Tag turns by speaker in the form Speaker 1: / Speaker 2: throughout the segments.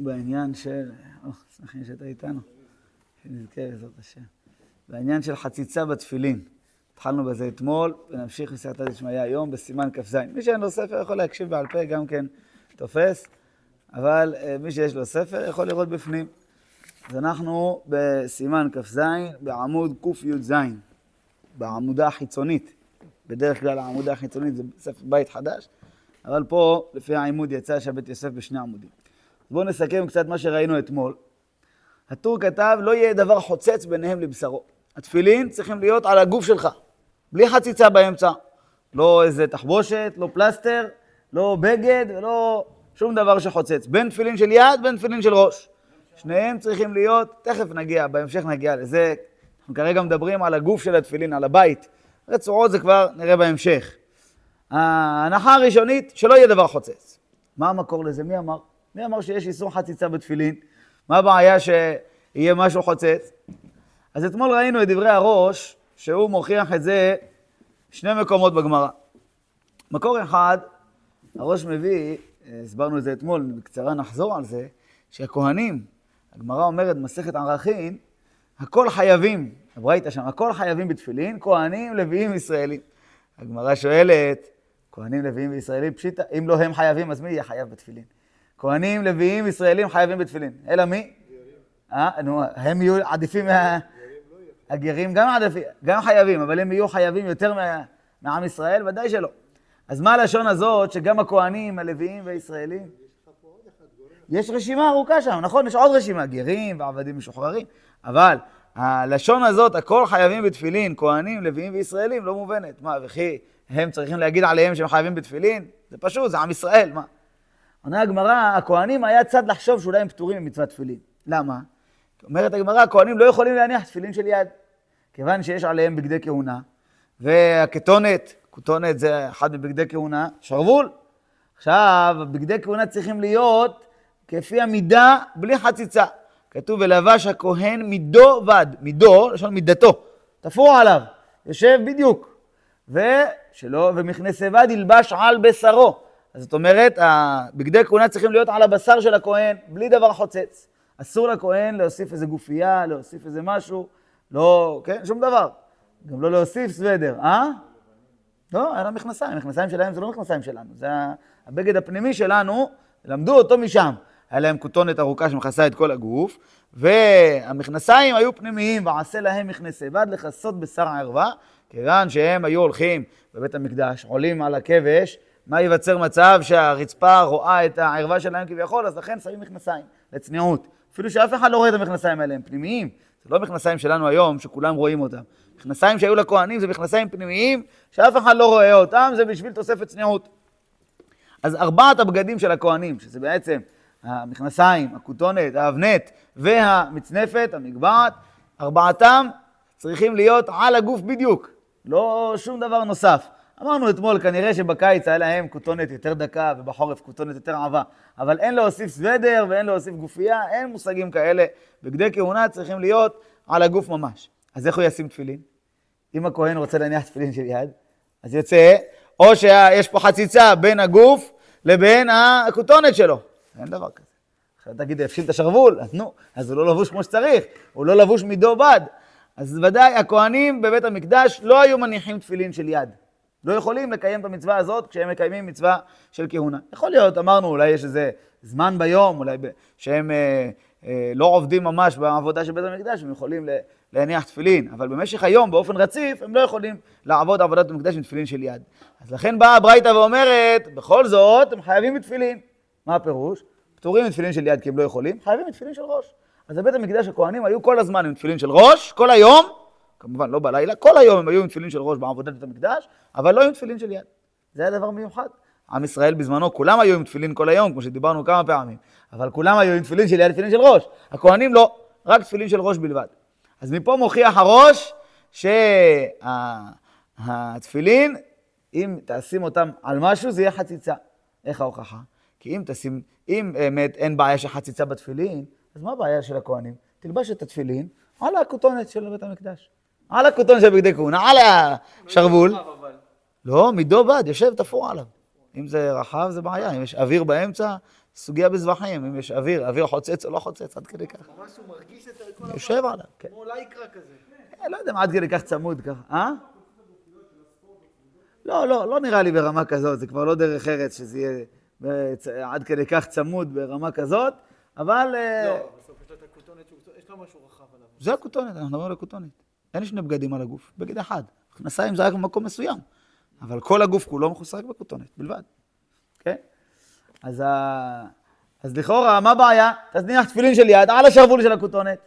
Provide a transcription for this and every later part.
Speaker 1: בעניין של, או, שמחים שאתה איתנו, שנזכה בעזרת השם. בעניין של חציצה בתפילין. התחלנו בזה אתמול, ונמשיך בסייעתא דשמיא היום בסימן כ"ז. מי שאין לו ספר יכול להקשיב בעל פה, גם כן תופס, אבל אה, מי שיש לו ספר יכול לראות בפנים. אז אנחנו בסימן כ"ז בעמוד קי"ז, בעמודה החיצונית. בדרך כלל העמודה החיצונית זה ספר בית חדש, אבל פה לפי העימוד יצא שהבית יוסף בשני עמודים. בואו נסכם קצת מה שראינו אתמול. הטור כתב, לא יהיה דבר חוצץ ביניהם לבשרו. התפילין צריכים להיות על הגוף שלך, בלי חציצה באמצע. לא איזה תחבושת, לא פלסטר, לא בגד ולא שום דבר שחוצץ. בין תפילין של יד, בין תפילין של ראש. שניהם צריכים להיות, תכף נגיע, בהמשך נגיע לזה. אנחנו כרגע מדברים על הגוף של התפילין, על הבית. רצועות זה כבר נראה בהמשך. ההנחה הראשונית, שלא יהיה דבר חוצץ. מה המקור לזה? מי אמר? מי אמר שיש איסור חציצה בתפילין? מה הבעיה שיהיה משהו חוצץ? אז אתמול ראינו את דברי הראש, שהוא מוכיח את זה שני מקומות בגמרא. מקור אחד, הראש מביא, הסברנו את זה אתמול, בקצרה נחזור על זה, שהכהנים, הגמרא אומרת במסכת ערכין, הכל חייבים, הברייתא שם, הכל חייבים בתפילין, כהנים, לוויים, ישראלים. הגמרא שואלת, כהנים, לוויים וישראלים, פשיטא, אם לא הם חייבים, אז מי יהיה חייב בתפילין? כהנים, לוויים, ישראלים חייבים בתפילין. אלא מי? אה, נו, הם יהיו עדיפים מה... הגרים גם עדיפים, גם חייבים, אבל הם יהיו חייבים יותר. מעם ישראל? ודאי שלא. אז מה הלשון הזאת שגם הכהנים, הלוויים והישראלים? יש רשימה ארוכה שם, נכון? יש עוד רשימה, גרים ועבדים משוחררים, אבל הלשון הזאת, הכל חייבים בתפילין, כהנים, לוויים וישראלים, לא מובנת. מה, וכי הם צריכים להגיד עליהם שהם חייבים בתפילין? זה פשוט, זה עם ישראל, מה? עונה הגמרא, הכהנים היה צד לחשוב שאולי הם פטורים ממצוות תפילין. למה? אומרת הגמרא, הכהנים לא יכולים להניח תפילין של יד, כיוון שיש עליהם בגדי כהונה, והכתונת, כתונת זה אחד מבגדי כהונה, שרוול. עכשיו, בגדי כהונה צריכים להיות כפי המידה, בלי חציצה. כתוב, ולבש הכהן מידו בד, מידו, לשון מידתו, תפור עליו, יושב בדיוק. ושלא, ומכנסי בד ילבש על בשרו. אז זאת אומרת, בגדי כהונה צריכים להיות על הבשר של הכהן, בלי דבר חוצץ. אסור לכהן להוסיף איזה גופייה, להוסיף איזה משהו, לא, כן, שום דבר. גם לא להוסיף סוודר, אה? לא, היה להם מכנסיים, המכנסיים שלהם זה לא מכנסיים שלנו, זה הבגד הפנימי שלנו, למדו אותו משם. היה להם כותונת ארוכה שמכסה את כל הגוף, והמכנסיים היו פנימיים, ועשה להם מכנסי בד לכסות בשר הערווה, כיוון שהם היו הולכים בבית המקדש, עולים על הכבש, מה ייווצר מצב שהרצפה רואה את הערווה שלהם כביכול, אז לכן שמים מכנסיים, לצניעות. אפילו שאף אחד לא רואה את המכנסיים האלה, הם פנימיים. זה לא מכנסיים שלנו היום, שכולם רואים אותם. מכנסיים שהיו לכהנים זה מכנסיים פנימיים, שאף אחד לא רואה אותם, זה בשביל תוספת צניעות. אז ארבעת הבגדים של הכהנים, שזה בעצם המכנסיים, הכותונת, האבנט והמצנפת, המגבעת, ארבעתם צריכים להיות על הגוף בדיוק, לא שום דבר נוסף. אמרנו אתמול, כנראה שבקיץ היה להם כותונת יותר דקה ובחורף כותונת יותר עבה, אבל אין להוסיף סוודר ואין להוסיף גופייה, אין מושגים כאלה. בגדי כהונה צריכים להיות על הגוף ממש. אז איך הוא ישים תפילין? אם הכהן רוצה להניח תפילין של יד, אז יוצא, או שיש פה חציצה בין הגוף לבין הכותונת שלו. אין דבר כזה. עכשיו תגיד, הפשיל את השרוול, אז נו, אז הוא לא לבוש כמו שצריך, הוא לא לבוש מדו בד. אז ודאי, הכהנים בבית המקדש לא היו מניחים תפילין של יד. לא יכולים לקיים את המצווה הזאת כשהם מקיימים מצווה של כהונה. יכול להיות, אמרנו, אולי יש איזה זמן ביום, אולי ב... שהם אה, אה, לא עובדים ממש בעבודה של בית המקדש, הם יכולים להניח תפילין, אבל במשך היום, באופן רציף, הם לא יכולים לעבוד עבודת המקדש עם תפילין של יד. אז לכן באה הברייתא ואומרת, בכל זאת, הם חייבים בתפילין. מה הפירוש? פטורים מתפילין של יד כי הם לא יכולים, חייבים מתפילין של ראש. אז בבית המקדש הכהנים היו כל הזמן עם תפילין של ראש, כל היום, כמובן לא בלילה, כל היום הם היו עם תפילין של ראש בעבודת בית המקדש, אבל לא עם תפילין של יד. זה היה דבר מיוחד. עם ישראל בזמנו, כולם היו עם תפילין כל היום, כמו שדיברנו כמה פעמים, אבל כולם היו עם תפילין של יד, תפילין של ראש. הכהנים לא, רק תפילין של ראש בלבד. אז מפה מוכיח הראש שהתפילין, אם תשים אותם על משהו, זה יהיה חציצה. איך ההוכחה? כי אם תשים, אם באמת אין בעיה של חציצה בתפילין, אז מה הבעיה של הכהנים? תלבש את התפילין על הכותונת של בית המקדש. על הכותונת של בגדי כהונה, על השרוול. לא, מידו בד, יושב תפור עליו. אם זה רחב זה בעיה, אם יש אוויר באמצע, סוגיה בזבחים, אם יש אוויר, אוויר חוצץ או לא חוצץ, עד כדי כך.
Speaker 2: ממש הוא מרגיש את כל הבית.
Speaker 1: יושב עליו, כן.
Speaker 2: כמו לייקרה כזה.
Speaker 1: אה, לא יודע מה עד כדי כך צמוד ככה, אה? לא, לא, לא נראה לי ברמה כזאת, זה כבר לא דרך ארץ שזה יהיה עד כדי כך צמוד ברמה כזאת, אבל אה,
Speaker 2: לא, בסוף יש לו את הכותונת, יש לו משהו רחב עליו.
Speaker 1: זה הכותונת, אנחנו מדברים על הכותונת. אין שני בגדים על הגוף, בגד אחד. מכנסיים זה רק במקום מסוים, אבל כל הגוף כולו מכוסה רק בכותונת, בלבד. כן? אז, ה... אז לכאורה, מה הבעיה? תזניח תפילין של יד על השרוול של הכותונת.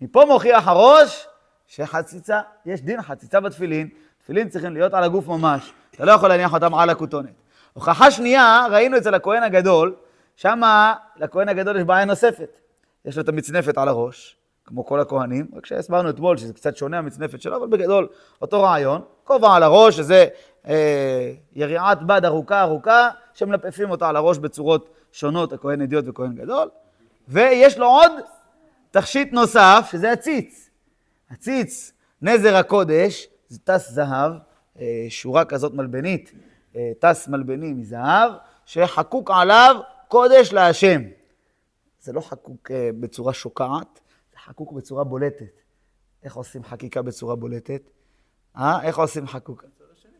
Speaker 1: מפה מוכיח הראש שחציצה, יש דין חציצה בתפילין, תפילין צריכים להיות על הגוף ממש, אתה לא יכול להניח אותם על הכותונת. הוכחה שנייה, ראינו אצל הכהן הגדול, שמה לכהן הגדול יש בעיה נוספת. יש לו את המצנפת על הראש, כמו כל הכהנים, רק שהסברנו אתמול שזה קצת שונה המצנפת שלו, אבל בגדול אותו רעיון, כובע על הראש, שזה אה, יריעת בד ארוכה ארוכה, שמלפפים אותה על הראש בצורות שונות, הכהן אדיוט וכהן גדול, ויש לו עוד תכשיט נוסף, שזה הציץ. הציץ, נזר הקודש, זה טס זהב, אה, שורה כזאת מלבנית, אה, טס מלבני מזהב, שחקוק עליו קודש להשם. זה לא חקוק אה, בצורה שוקעת, חקוק בצורה בולטת. איך עושים חקיקה בצורה בולטת? אה? איך עושים חקוק?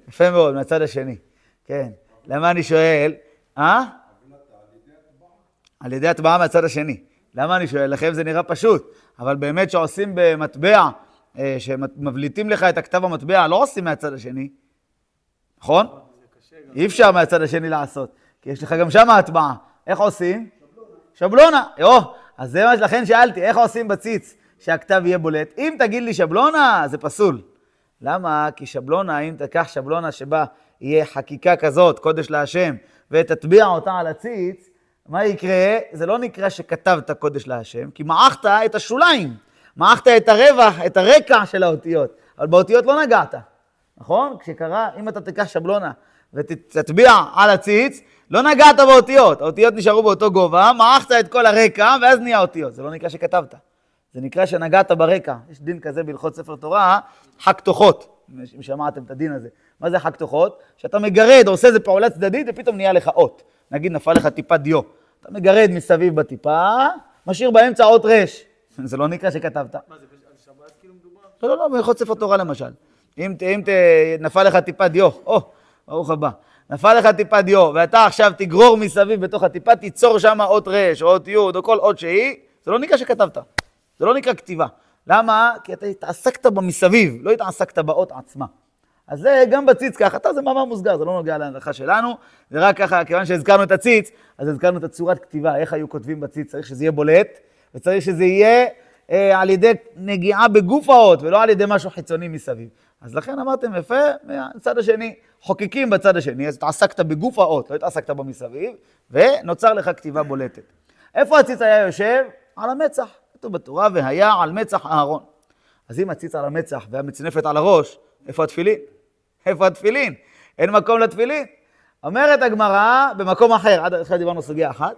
Speaker 1: יפה מאוד, מהצד השני. כן. למה אני שואל? אה? על ידי הטבעה מהצד השני. למה אני שואל? לכם זה נראה פשוט, אבל באמת שעושים במטבע, אה, שמבליטים לך את הכתב המטבע, לא עושים מהצד השני, נכון? אי אפשר מהצד השני לעשות, כי יש לך גם שם הטבעה. איך עושים? שבלונה. יו, אז זה מה שלכן שאלתי, איך עושים בציץ שהכתב יהיה בולט? אם תגיד לי שבלונה, זה פסול. למה? כי שבלונה, אם תיקח שבלונה שבה יהיה חקיקה כזאת, קודש להשם, ותטביע אותה על הציץ, מה יקרה? זה לא נקרא שכתבת קודש להשם, כי מעכת את השוליים, מעכת את הרווח, את הרקע של האותיות, אבל באותיות לא נגעת, נכון? כשקרה, אם אתה תיקח שבלונה ותטביע על הציץ, לא נגעת באותיות, האותיות נשארו באותו גובה, מעכת את כל הרקע, ואז נהיה אותיות, זה לא נקרא שכתבת. זה נקרא שנגעת ברקע. יש דין כזה בהלכות ספר תורה, חק תוחות, אם שמעתם את הדין הזה. מה זה חק תוחות? שאתה מגרד, עושה איזה פעולה צדדית, ופתאום נהיה לך אות. נגיד נפל לך טיפת דיו. אתה מגרד מסביב בטיפה, משאיר באמצע אות רש. זה לא נקרא שכתבת.
Speaker 2: מה זה, על שבת כאילו מדובר?
Speaker 1: לא, לא, לא, בהלכות ספר תורה למשל. אם, ת- אם ת, נפל לך טיפת דיו, או, ברוך הבא. נפל לך טיפת דיו, ואתה עכשיו תגרור מסביב בתוך הטיפה, תיצור שם אות רש, או אות י', או כל אות שהיא, זה לא נקרא שכתבת. זה לא נקרא כתיבה. למה? כי אתה התעסקת במסביב, לא התעסקת באות עצמה. אז זה גם בציץ ככה, טוב, זה מאמר מוסגר, זה לא נוגע להלכה שלנו, זה רק ככה, כיוון שהזכרנו את הציץ, אז הזכרנו את הצורת כתיבה, איך היו כותבים בציץ, צריך שזה יהיה בולט, וצריך שזה יהיה אה, על ידי נגיעה בגוף האות, ולא על ידי משהו חיצוני מסביב. אז לכן אמרתם יפה, מהצד השני, חוקקים בצד השני, אז התעסקת בגוף האות, לא התעסקת במסביב, ונוצר לך כתיבה בולטת. איפה הציץ היה יושב? על המצח. כתוב בתורה, והיה על מצח אהרון. אז אם הציץ על המצח והמצנפת על הראש, איפה התפילין? איפה התפילין? אין מקום לתפילין. אומרת הגמרא במקום אחר, עד עכשיו דיברנו סוגיה אחת.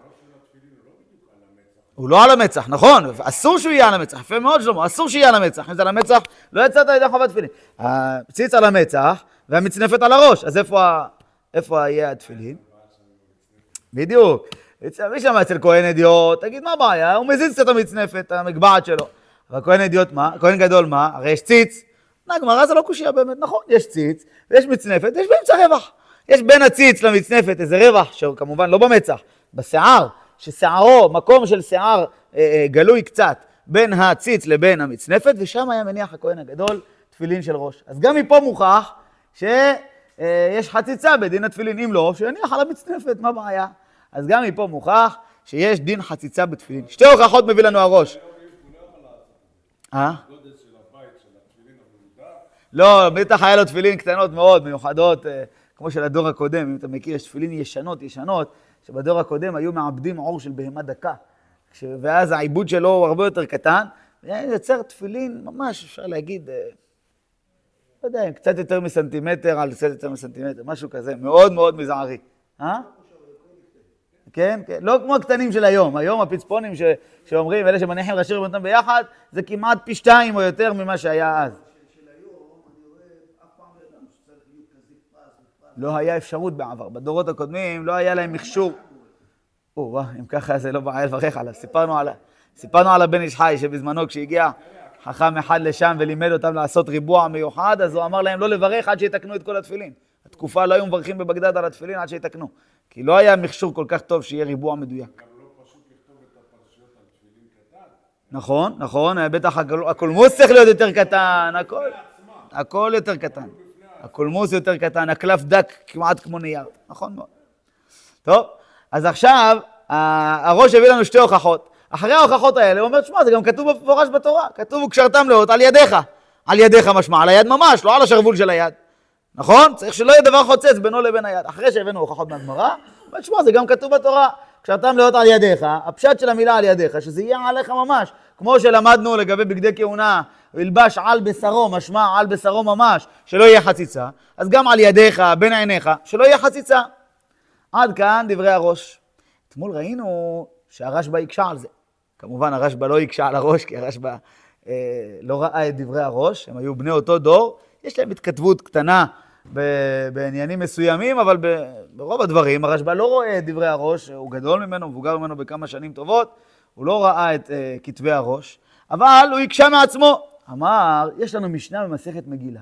Speaker 1: הוא לא על המצח, נכון, אסור שהוא יהיה על המצח, יפה מאוד שלמה, אסור שיהיה על המצח, אם זה על המצח, לא יצאת ידי חובת תפילין. הציץ על המצח והמצנפת על הראש, אז איפה, איפה יהיה התפילין? בדיוק. מי שם אצל כהן אדיוט, תגיד מה הבעיה, הוא מזיז קצת המצנפת, המגבעת שלו. אבל כהן אדיוט מה? כהן גדול מה? הרי יש ציץ. נה, גמרא זה לא קושייה באמת, נכון, יש ציץ, ויש מצנפת, ויש באמצע רווח. יש בין הציץ למצנפת איזה רווח, שכמובן לא במצח, בשיער, ששיערו, מקום של שיער אה, אה, גלוי קצת בין הציץ לבין המצנפת, ושם היה מניח הכהן הגדול תפילין של ראש. אז גם מפה מוכח שיש חציצה בדין התפילין, אם לא, שיניח על המצנפת, מה הבעיה? אז גם מפה מוכח שיש דין חציצה בתפילין. שתי הוכחות מביא לנו הראש. אה? לא, בטח היה לו תפילין קטנות מאוד, מיוחדות, אה, כמו של הדור הקודם, אם אתה מכיר, יש תפילין ישנות, ישנות, שבדור הקודם היו מעבדים עור של בהמה דקה. כש- ואז העיבוד שלו הוא הרבה יותר קטן, והיה יוצר תפילין, ממש, אפשר להגיד, אה, לא יודע, קצת יותר מסנטימטר על קצת יותר מסנטימטר, משהו כזה, מאוד מאוד מזערי. אה? כן, כן, לא כמו הקטנים של היום. היום הפצפונים ש, שאומרים, אלה שמניחים ראשי ריבונותם ביחד, זה כמעט פי שתיים או יותר ממה שהיה אז. לא היה אפשרות בעבר. בדורות הקודמים לא היה להם מכשור. או, אם ככה זה לא בעיה לברך עליו. סיפרנו על, סיפרנו על הבן איש חי, שבזמנו כשהגיע חכם אחד לשם ולימד אותם לעשות ריבוע מיוחד, אז הוא אמר להם לא לברך עד שיתקנו את כל התפילין. התקופה לא היו מברכים בבגדד על התפילין עד שיתקנו. כי לא היה מכשור כל כך טוב שיהיה ריבוע מדויק. נכון, נכון, בטח הקול- הקולמוס צריך להיות יותר קטן, הכל, הכל יותר קטן. הקולמוס יותר קטן, הקלף דק כמעט כמו נייר, נכון מאוד. טוב, אז עכשיו הראש הביא לנו שתי הוכחות. אחרי ההוכחות האלה הוא אומר, שמע, זה גם כתוב במפורש בתורה, כתוב וקשרתם לאות על ידיך. על ידיך משמע, על היד ממש, לא על השרוול של היד. נכון? צריך שלא יהיה דבר חוצץ בינו לבין היד. אחרי שהבאנו הוכחות מהגמרא, הוא אומר, שמע, זה גם כתוב בתורה. קשרתם לאות על ידיך, הפשט של המילה על ידיך, שזה יהיה עליך ממש. כמו שלמדנו לגבי בגדי כהונה, ילבש על בשרו, משמע על בשרו ממש, שלא יהיה חציצה. אז גם על ידיך, בין עיניך, שלא יהיה חציצה. עד כאן דברי הראש. אתמול ראינו שהרשב"א הקשה על זה. כמובן הרשב"א לא הקשה על הראש, כי הרשב"א אה, לא ראה את דברי הראש, הם היו בני אותו דור, יש להם התכתבות קטנה בעניינים מסוימים, אבל ברוב הדברים הרשב"א לא רואה את דברי הראש, הוא גדול ממנו, מבוגר ממנו בכמה שנים טובות, הוא לא ראה את אה, כתבי הראש, אבל הוא הקשה מעצמו. אמר, יש לנו משנה במסכת מגילה.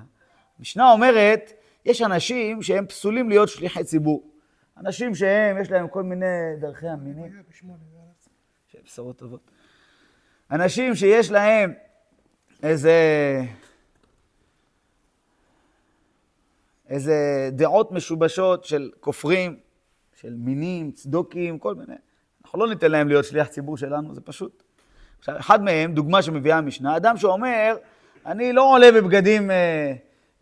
Speaker 1: משנה אומרת, יש אנשים שהם פסולים להיות שליחי ציבור. אנשים שהם, יש להם כל מיני דרכי המינים. שיהיה בשורות טובות. אנשים שיש להם איזה... איזה דעות משובשות של כופרים, של מינים, צדוקים, כל מיני. אנחנו לא ניתן להם להיות שליח ציבור שלנו, זה פשוט. עכשיו, אחד מהם, דוגמה שמביאה המשנה, אדם שאומר, אני לא עולה בבגדים אה,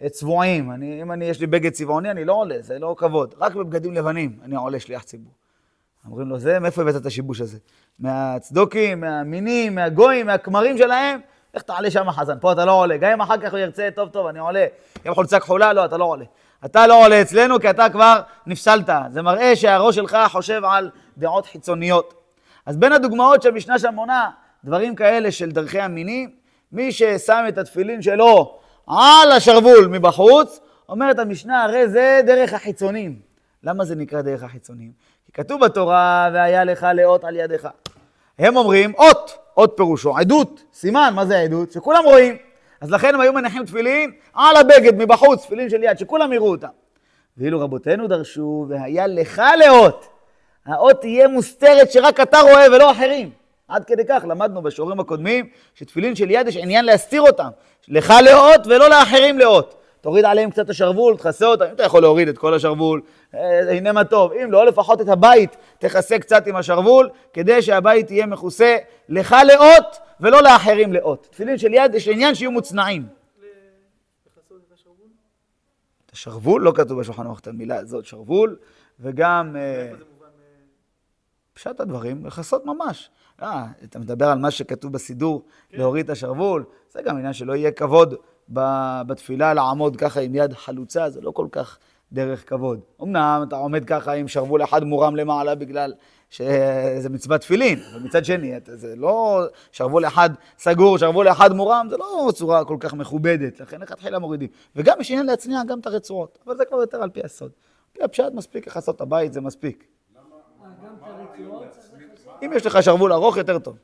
Speaker 1: אה, צבועים, אני, אם אני, יש לי בגד צבעוני, אני לא עולה, זה לא כבוד. רק בבגדים לבנים אני עולה שליח ציבור. אומרים לו, זה, מאיפה הבאת את השיבוש הזה? מהצדוקים, מהמינים, מהגויים, מהכמרים שלהם? איך תעלה שם חזן? פה אתה לא עולה. גם אם אחר כך הוא ירצה, טוב, טוב, אני עולה. עם חולצה כחולה, לא, אתה לא עולה. אתה לא עולה אצלנו כי אתה כבר נפסלת. זה מראה שהראש שלך חושב על דעות חיצוניות. אז בין הדוגמאות שהמשנה שם מונה, דברים כאלה של דרכי המינים, מי ששם את התפילין שלו על השרוול מבחוץ, אומרת המשנה, הרי זה דרך החיצונים. למה זה נקרא דרך החיצונים? כי כתוב בתורה, והיה לך לאות על ידך. הם אומרים, אות, אות פירושו, עדות, סימן, מה זה עדות? שכולם רואים. אז לכן הם היו מניחים תפילין על הבגד, מבחוץ, תפילין של יד, שכולם יראו אותם. ואילו רבותינו דרשו, והיה לך לאות. האות תהיה מוסתרת שרק אתה רואה ולא אחרים. עד כדי כך למדנו בשיעורים הקודמים, שתפילין של יד יש עניין להסתיר אותם. לך לאות ולא לאחרים לאות. תוריד עליהם קצת השרוול, תכסה אותם, אם אתה יכול להוריד את כל השרוול, אה, הנה מה טוב. אם לא, לפחות את הבית תכסה קצת עם השרוול, כדי שהבית יהיה מכוסה לך לאות ולא לאחרים לאות. תפילין של יד יש עניין שיהיו מוצנעים.
Speaker 2: את השרוול?
Speaker 1: לא כתוב בשולחן את המילה הזאת, שרוול, וגם... אה,
Speaker 2: איפה זה מובן? אה,
Speaker 1: פשט הדברים, לכסות ממש. אה, אתה מדבר על מה שכתוב בסידור, להוריד את השרוול, זה גם עניין שלא יהיה כבוד בתפילה לעמוד ככה עם יד חלוצה, זה לא כל כך דרך כבוד. אמנם אתה עומד ככה עם שרוול אחד מורם למעלה בגלל שזה מצוות תפילין, אבל מצד שני, אתה- זה לא שרוול אחד סגור, שרוול אחד מורם, זה לא צורה כל כך מכובדת, לכן לכתחילה מורידים. וגם יש עניין להצניע גם את הרצועות, אבל זה כבר יותר על פי הסוד. על פי הפשט מספיק לכסות את הבית, זה מספיק. אם יש לך שרוול ארוך, יותר טוב.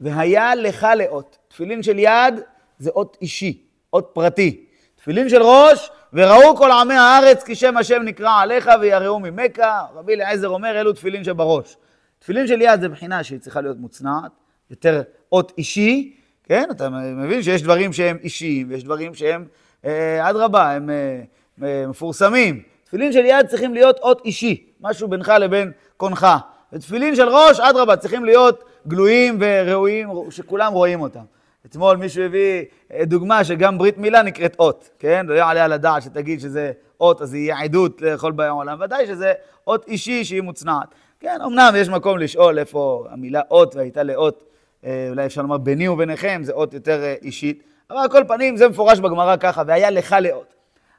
Speaker 1: והיה לך לאות. תפילין של יד זה אות אישי, אות פרטי. תפילין של ראש, וראו כל עמי הארץ כי שם השם נקרא עליך ויראו ממך. רבי אליעזר אומר, אלו תפילין שבראש. תפילין של יד זה בחינה שהיא צריכה להיות מוצנעת, יותר אות אישי, כן? אתה מבין שיש דברים שהם אישיים, ויש דברים שהם, אה, אדרבה, הם אה, אה, מפורסמים. תפילין של יד צריכים להיות אות אישי, משהו בינך לבין קונך. ותפילין של ראש, אדרבה, צריכים להיות גלויים וראויים, שכולם רואים אותם. אתמול מישהו הביא אה, דוגמה שגם ברית מילה נקראת אות, כן? לא יעלה על הדעת שתגיד שזה אות, אז יהיה עדות לכל באי העולם. ודאי שזה אות אישי שהיא מוצנעת. כן, אמנם יש מקום לשאול איפה המילה אות והייתה לאות, אה, אולי אפשר לומר ביני וביניכם, זה אות יותר אה, אישית. אבל על כל פנים זה מפורש בגמרא ככה, והיה לך לאות.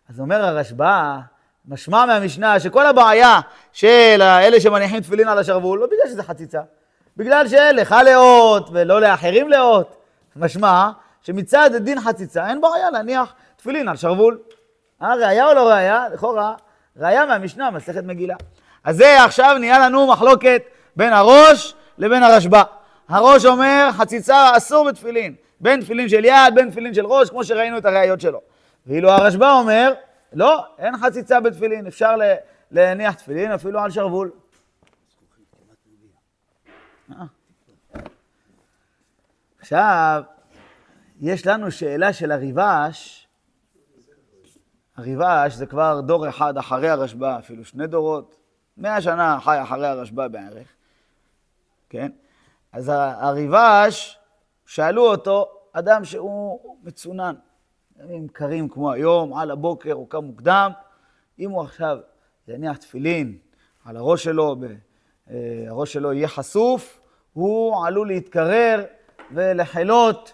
Speaker 1: אז אומר הרשב"א, משמע מהמשנה שכל הבעיה של אלה שמניחים תפילין על השרוול, לא בגלל שזה חציצה, בגלל שלך לאות ולא לאחרים לאות. משמע שמצד דין חציצה אין בעיה להניח תפילין על שרוול. אה, ראיה או לא ראיה? לכאורה, ראיה מהמשנה, מסכת מגילה. אז זה עכשיו נהיה לנו מחלוקת בין הראש לבין הרשב"א. הראש אומר, חציצה אסור בתפילין. בין תפילין של יד, בין תפילין של ראש, כמו שראינו את הראיות שלו. ואילו הרשב"א אומר, לא, אין חציצה בתפילין, אפשר להניח תפילין אפילו על שרוול. עכשיו, יש לנו שאלה של הריבש. הריבש זה כבר דור אחד אחרי הרשב"א, אפילו שני דורות. מאה שנה חי אחרי הרשב"א בערך, כן? אז הריבש, שאלו אותו, אדם שהוא מצונן, ימים קרים כמו היום, על הבוקר, הוא קם מוקדם, אם הוא עכשיו יניח תפילין על הראש שלו, ב- אה, הראש שלו יהיה חשוף, הוא עלול להתקרר ולחלות,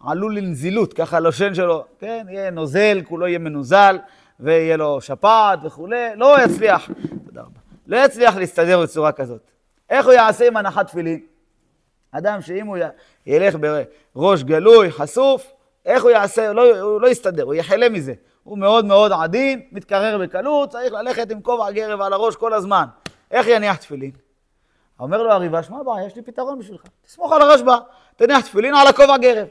Speaker 1: עלול לנזילות, ככה הלושן שלו, כן, יהיה נוזל, כולו יהיה מנוזל, ויהיה לו שפעת וכולי, לא יצליח, תודה רבה, לא יצליח להסתדר בצורה כזאת. איך הוא יעשה עם הנחת תפילין? אדם שאם הוא ילך בראש גלוי, חשוף, איך הוא יעשה? הוא לא, הוא לא יסתדר, הוא יחלה מזה. הוא מאוד מאוד עדין, מתקרר בקלות, צריך ללכת עם כובע גרב על הראש כל הזמן. איך יניח תפילין? אומר לו הריבש, מה הבעיה? יש לי פתרון בשבילך. תסמוך על הרשב"א, תניח תפילין על הכובע גרב.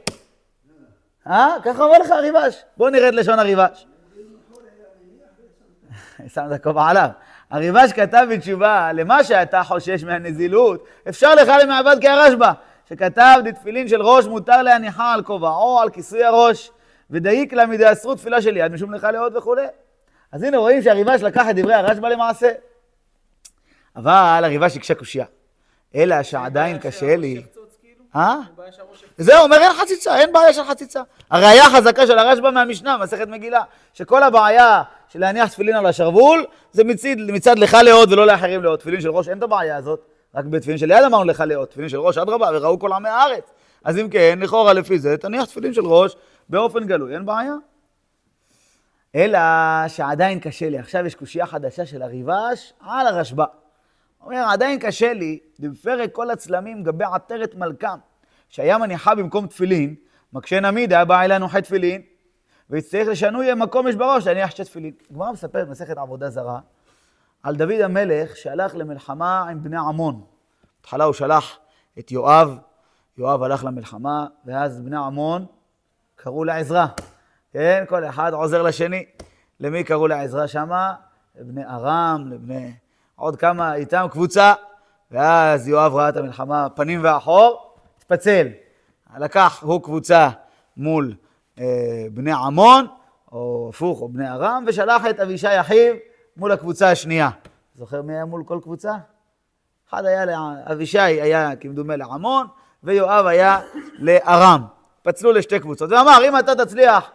Speaker 1: אה? ככה אומר לך הריבש. בוא את לשון הריבש. שם את הכובע עליו. הריבש כתב בתשובה למה שאתה חושש מהנזילות, אפשר לך למעבד כהרשב"א, שכתב דתפילין של ראש מותר להניחה על כובעו, על כיסוי הראש, ודאיק לה מדאסרו תפילה של יד משום לך לאות וכולי. אז הנה רואים שהריבש לקח את דברי הרשב"א למעשה. אבל הריבש הקשה קושייה. אלא שעדיין קשה לי.
Speaker 2: כאילו?
Speaker 1: אה? זהו, אומר אין חציצה, אין בעיה של חציצה. הראייה החזקה של הרשב"א מהמשנה, מסכת מגילה, שכל הבעיה של להניח תפילין על השרוול, זה מצד, מצד לך לאות ולא לאחרים לאות. תפילין של ראש אין את הבעיה הזאת, רק בתפילין של יד אמרנו לך לאות, תפילין של ראש אדרבה, וראו כל עמי הארץ. אז אם כן, לכאורה לפי זה, תניח תפילין של ראש באופן גלוי, אין בעיה. אלא שעדיין קשה לי. עכשיו יש קושייה חדשה של הריבש על הרשב"א. אומר, עדיין קשה לי, בפרק כל הצלמים גבי עטרת מלכם, שהיה מניחה במקום תפילין, מקשה נמיד, היה בא אלינו חטא תפילין, ויצטרך לשנוי מקום יש בראש, להניח שתי תפילין. הגמרא מספרת במסכת עבודה זרה, על דוד המלך שהלך למלחמה עם בני עמון. בהתחלה הוא שלח את יואב, יואב הלך למלחמה, ואז בני עמון קראו לעזרה. כן, כל אחד עוזר לשני. למי קראו לעזרה שמה? לבני ארם, לבני... עוד כמה איתם, קבוצה. ואז יואב ראה את המלחמה פנים ואחור, התפצל. לקח הוא קבוצה מול אה, בני עמון, או הפוך, או בני ארם, ושלח את אבישי אחיו מול הקבוצה השנייה. זוכר מי היה מול כל קבוצה? אחד היה, לע- אבישי היה כמדומה לעמון, ויואב היה לארם. פצלו לשתי קבוצות, ואמר, אם אתה תצליח,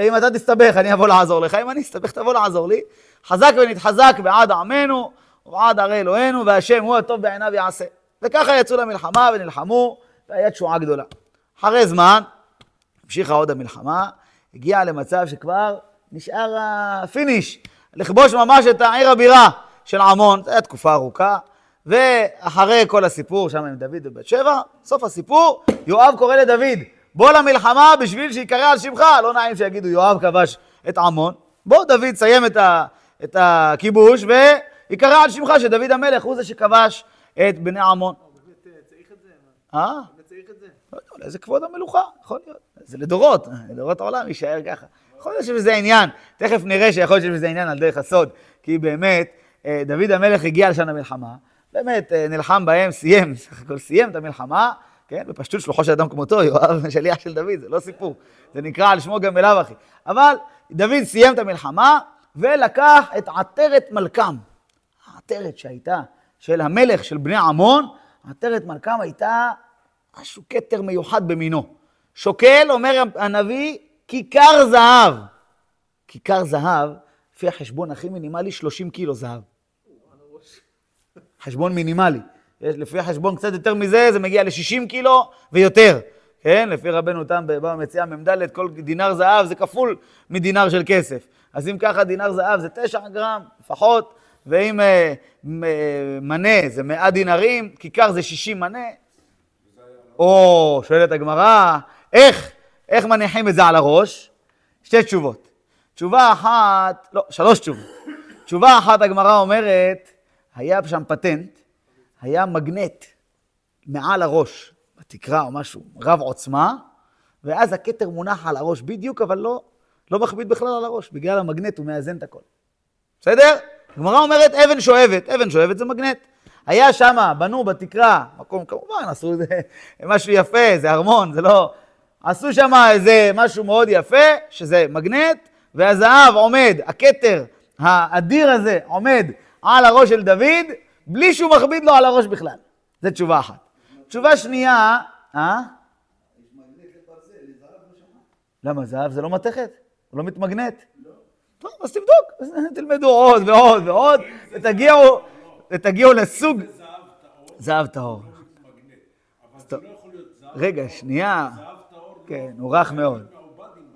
Speaker 1: אם אתה תסתבך, אני אבוא לעזור לך, אם אני אסתבך, תבוא לעזור לי. חזק ונתחזק בעד עמנו, ובעד ערי אלוהינו, והשם הוא הטוב בעיניו יעשה. וככה יצאו למלחמה ונלחמו, והייתה תשועה גדולה. אחרי זמן, המשיכה עוד המלחמה, הגיעה למצב שכבר נשאר הפיניש, לכבוש ממש את העיר הבירה של עמון, זו הייתה תקופה ארוכה, ואחרי כל הסיפור שם עם דוד ובת שבע, סוף הסיפור, יואב קורא לדוד, בוא למלחמה בשביל שיקרא על שמך, לא נעים שיגידו יואב כבש את עמון, בוא דוד סיים את, ה, את הכיבוש ויקרא על שמך שדוד המלך הוא זה שכבש את בני עמון.
Speaker 2: אה, צריך את זה? מה?
Speaker 1: אה?
Speaker 2: צריך את זה?
Speaker 1: לא יודע, אולי זה כבוד המלוכה, יכול להיות. זה לדורות, לדורות העולם יישאר ככה. יכול להיות שזה עניין, תכף נראה שיכול להיות שזה עניין על דרך הסוד, כי באמת, אה, דוד המלך הגיע לשם למלחמה, באמת אה, נלחם בהם, סיים, סך הכל סיים את המלחמה, כן, בפשטות שלוחו של אדם כמותו, יואב שליח של דוד, זה לא סיפור, זה נקרא על שמו גם בלאו הכי. אבל דוד סיים את המלחמה, ולקח את עטרת מלכם. העטרת שהייתה של המלך של בני עמון, עטרת מלכם הייתה משהו כתר מיוחד במינו. שוקל, אומר הנביא, כיכר זהב. כיכר זהב, לפי החשבון הכי מינימלי, 30 קילו זהב. חשבון מינימלי. לפי החשבון קצת יותר מזה, זה מגיע ל-60 קילו ויותר. כן, לפי רבנו תם בבבא מציאה מ"ד, כל דינר זהב זה כפול מדינר של כסף. אז אם ככה דינר זהב זה 9 גרם לפחות, ואם אה, אה, מנה זה 100 דינרים, כיכר זה 60 מנה. או, שואלת הגמרא, איך, איך מניחים את זה על הראש? שתי תשובות. תשובה אחת, לא, שלוש תשובות. תשובה אחת הגמרא אומרת, היה שם פטנט, היה מגנט מעל הראש, בתקרה או משהו, רב עוצמה, ואז הכתר מונח על הראש בדיוק, אבל לא, לא מכביד בכלל על הראש, בגלל המגנט הוא מאזן את הכל. בסדר? הגמרא אומרת אבן שואבת, אבן שואבת זה מגנט. היה שם, בנו בתקרה, מקום כמובן, עשו איזה משהו יפה, זה ארמון, זה לא... עשו שם איזה משהו מאוד יפה, שזה מגנט, והזהב עומד, הכתר האדיר הזה עומד על הראש של דוד, בלי שהוא מכביד לו על הראש בכלל. זו תשובה אחת. תשובה שנייה, אה? למה, זהב זה לא מתכת? הוא לא מתמגנט? לא. טוב, אז תבדוק, תלמדו עוד ועוד ועוד, ותגיעו, ותגיעו לסוג... זהב טהור. רגע, שנייה. כן, הוא רך מאוד.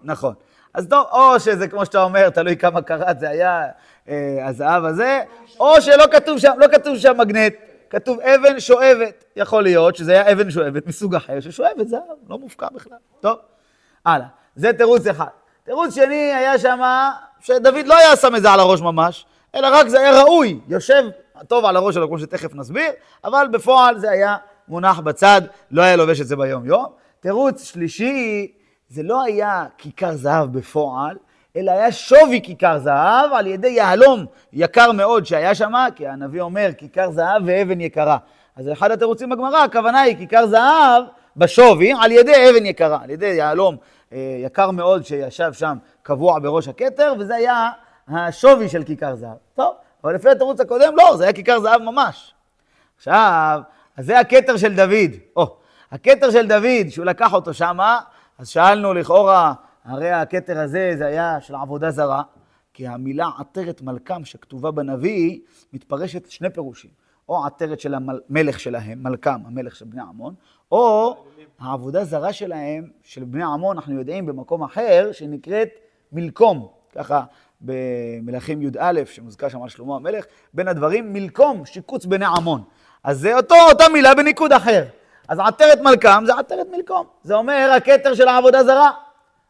Speaker 1: נכון. אז טוב, או שזה כמו שאתה אומר, תלוי כמה קראט זה היה אה, הזהב הזה, או שלא כתוב שם, לא כתוב שם מגנט, כתוב אבן שואבת. יכול להיות שזה היה אבן שואבת מסוג אחר ששואבת זהב, לא מופקע בכלל. טוב, הלאה. זה תירוץ אחד. תירוץ שני היה שם שדוד לא היה שם את זה על הראש ממש, אלא רק זה היה ראוי, יושב טוב על הראש שלו, כמו שתכף נסביר, אבל בפועל זה היה מונח בצד, לא היה לובש את זה ביום-יום. תירוץ שלישי, זה לא היה כיכר זהב בפועל, אלא היה שווי כיכר זהב על ידי יהלום יקר מאוד שהיה שם, כי הנביא אומר כיכר זהב ואבן יקרה. אז אחד התירוצים בגמרא, הכוונה היא כיכר זהב בשווי על ידי אבן יקרה, על ידי יהלום אה, יקר מאוד שישב שם קבוע בראש הכתר, וזה היה השווי של כיכר זהב. טוב, אבל לפי התירוץ הקודם, לא, זה היה כיכר זהב ממש. עכשיו, אז זה הכתר של דוד. או, הכתר של דוד, שהוא לקח אותו שמה, אז שאלנו לכאורה, הרי הכתר הזה, זה היה של עבודה זרה, כי המילה עטרת מלכם שכתובה בנביא, מתפרשת שני פירושים. או עטרת של המלך שלהם, מלכם, המלך של בני עמון, או העבודה זרה שלהם, של בני עמון, אנחנו יודעים במקום אחר, שנקראת מלקום. ככה במלכים י"א, שמוזכר שם על שלמה המלך, בין הדברים מלקום, שיקוץ בני עמון. אז זה אותו, אותה מילה בניקוד אחר. אז עטרת מלכם זה עטרת מלקום. זה אומר הכתר של העבודה זרה.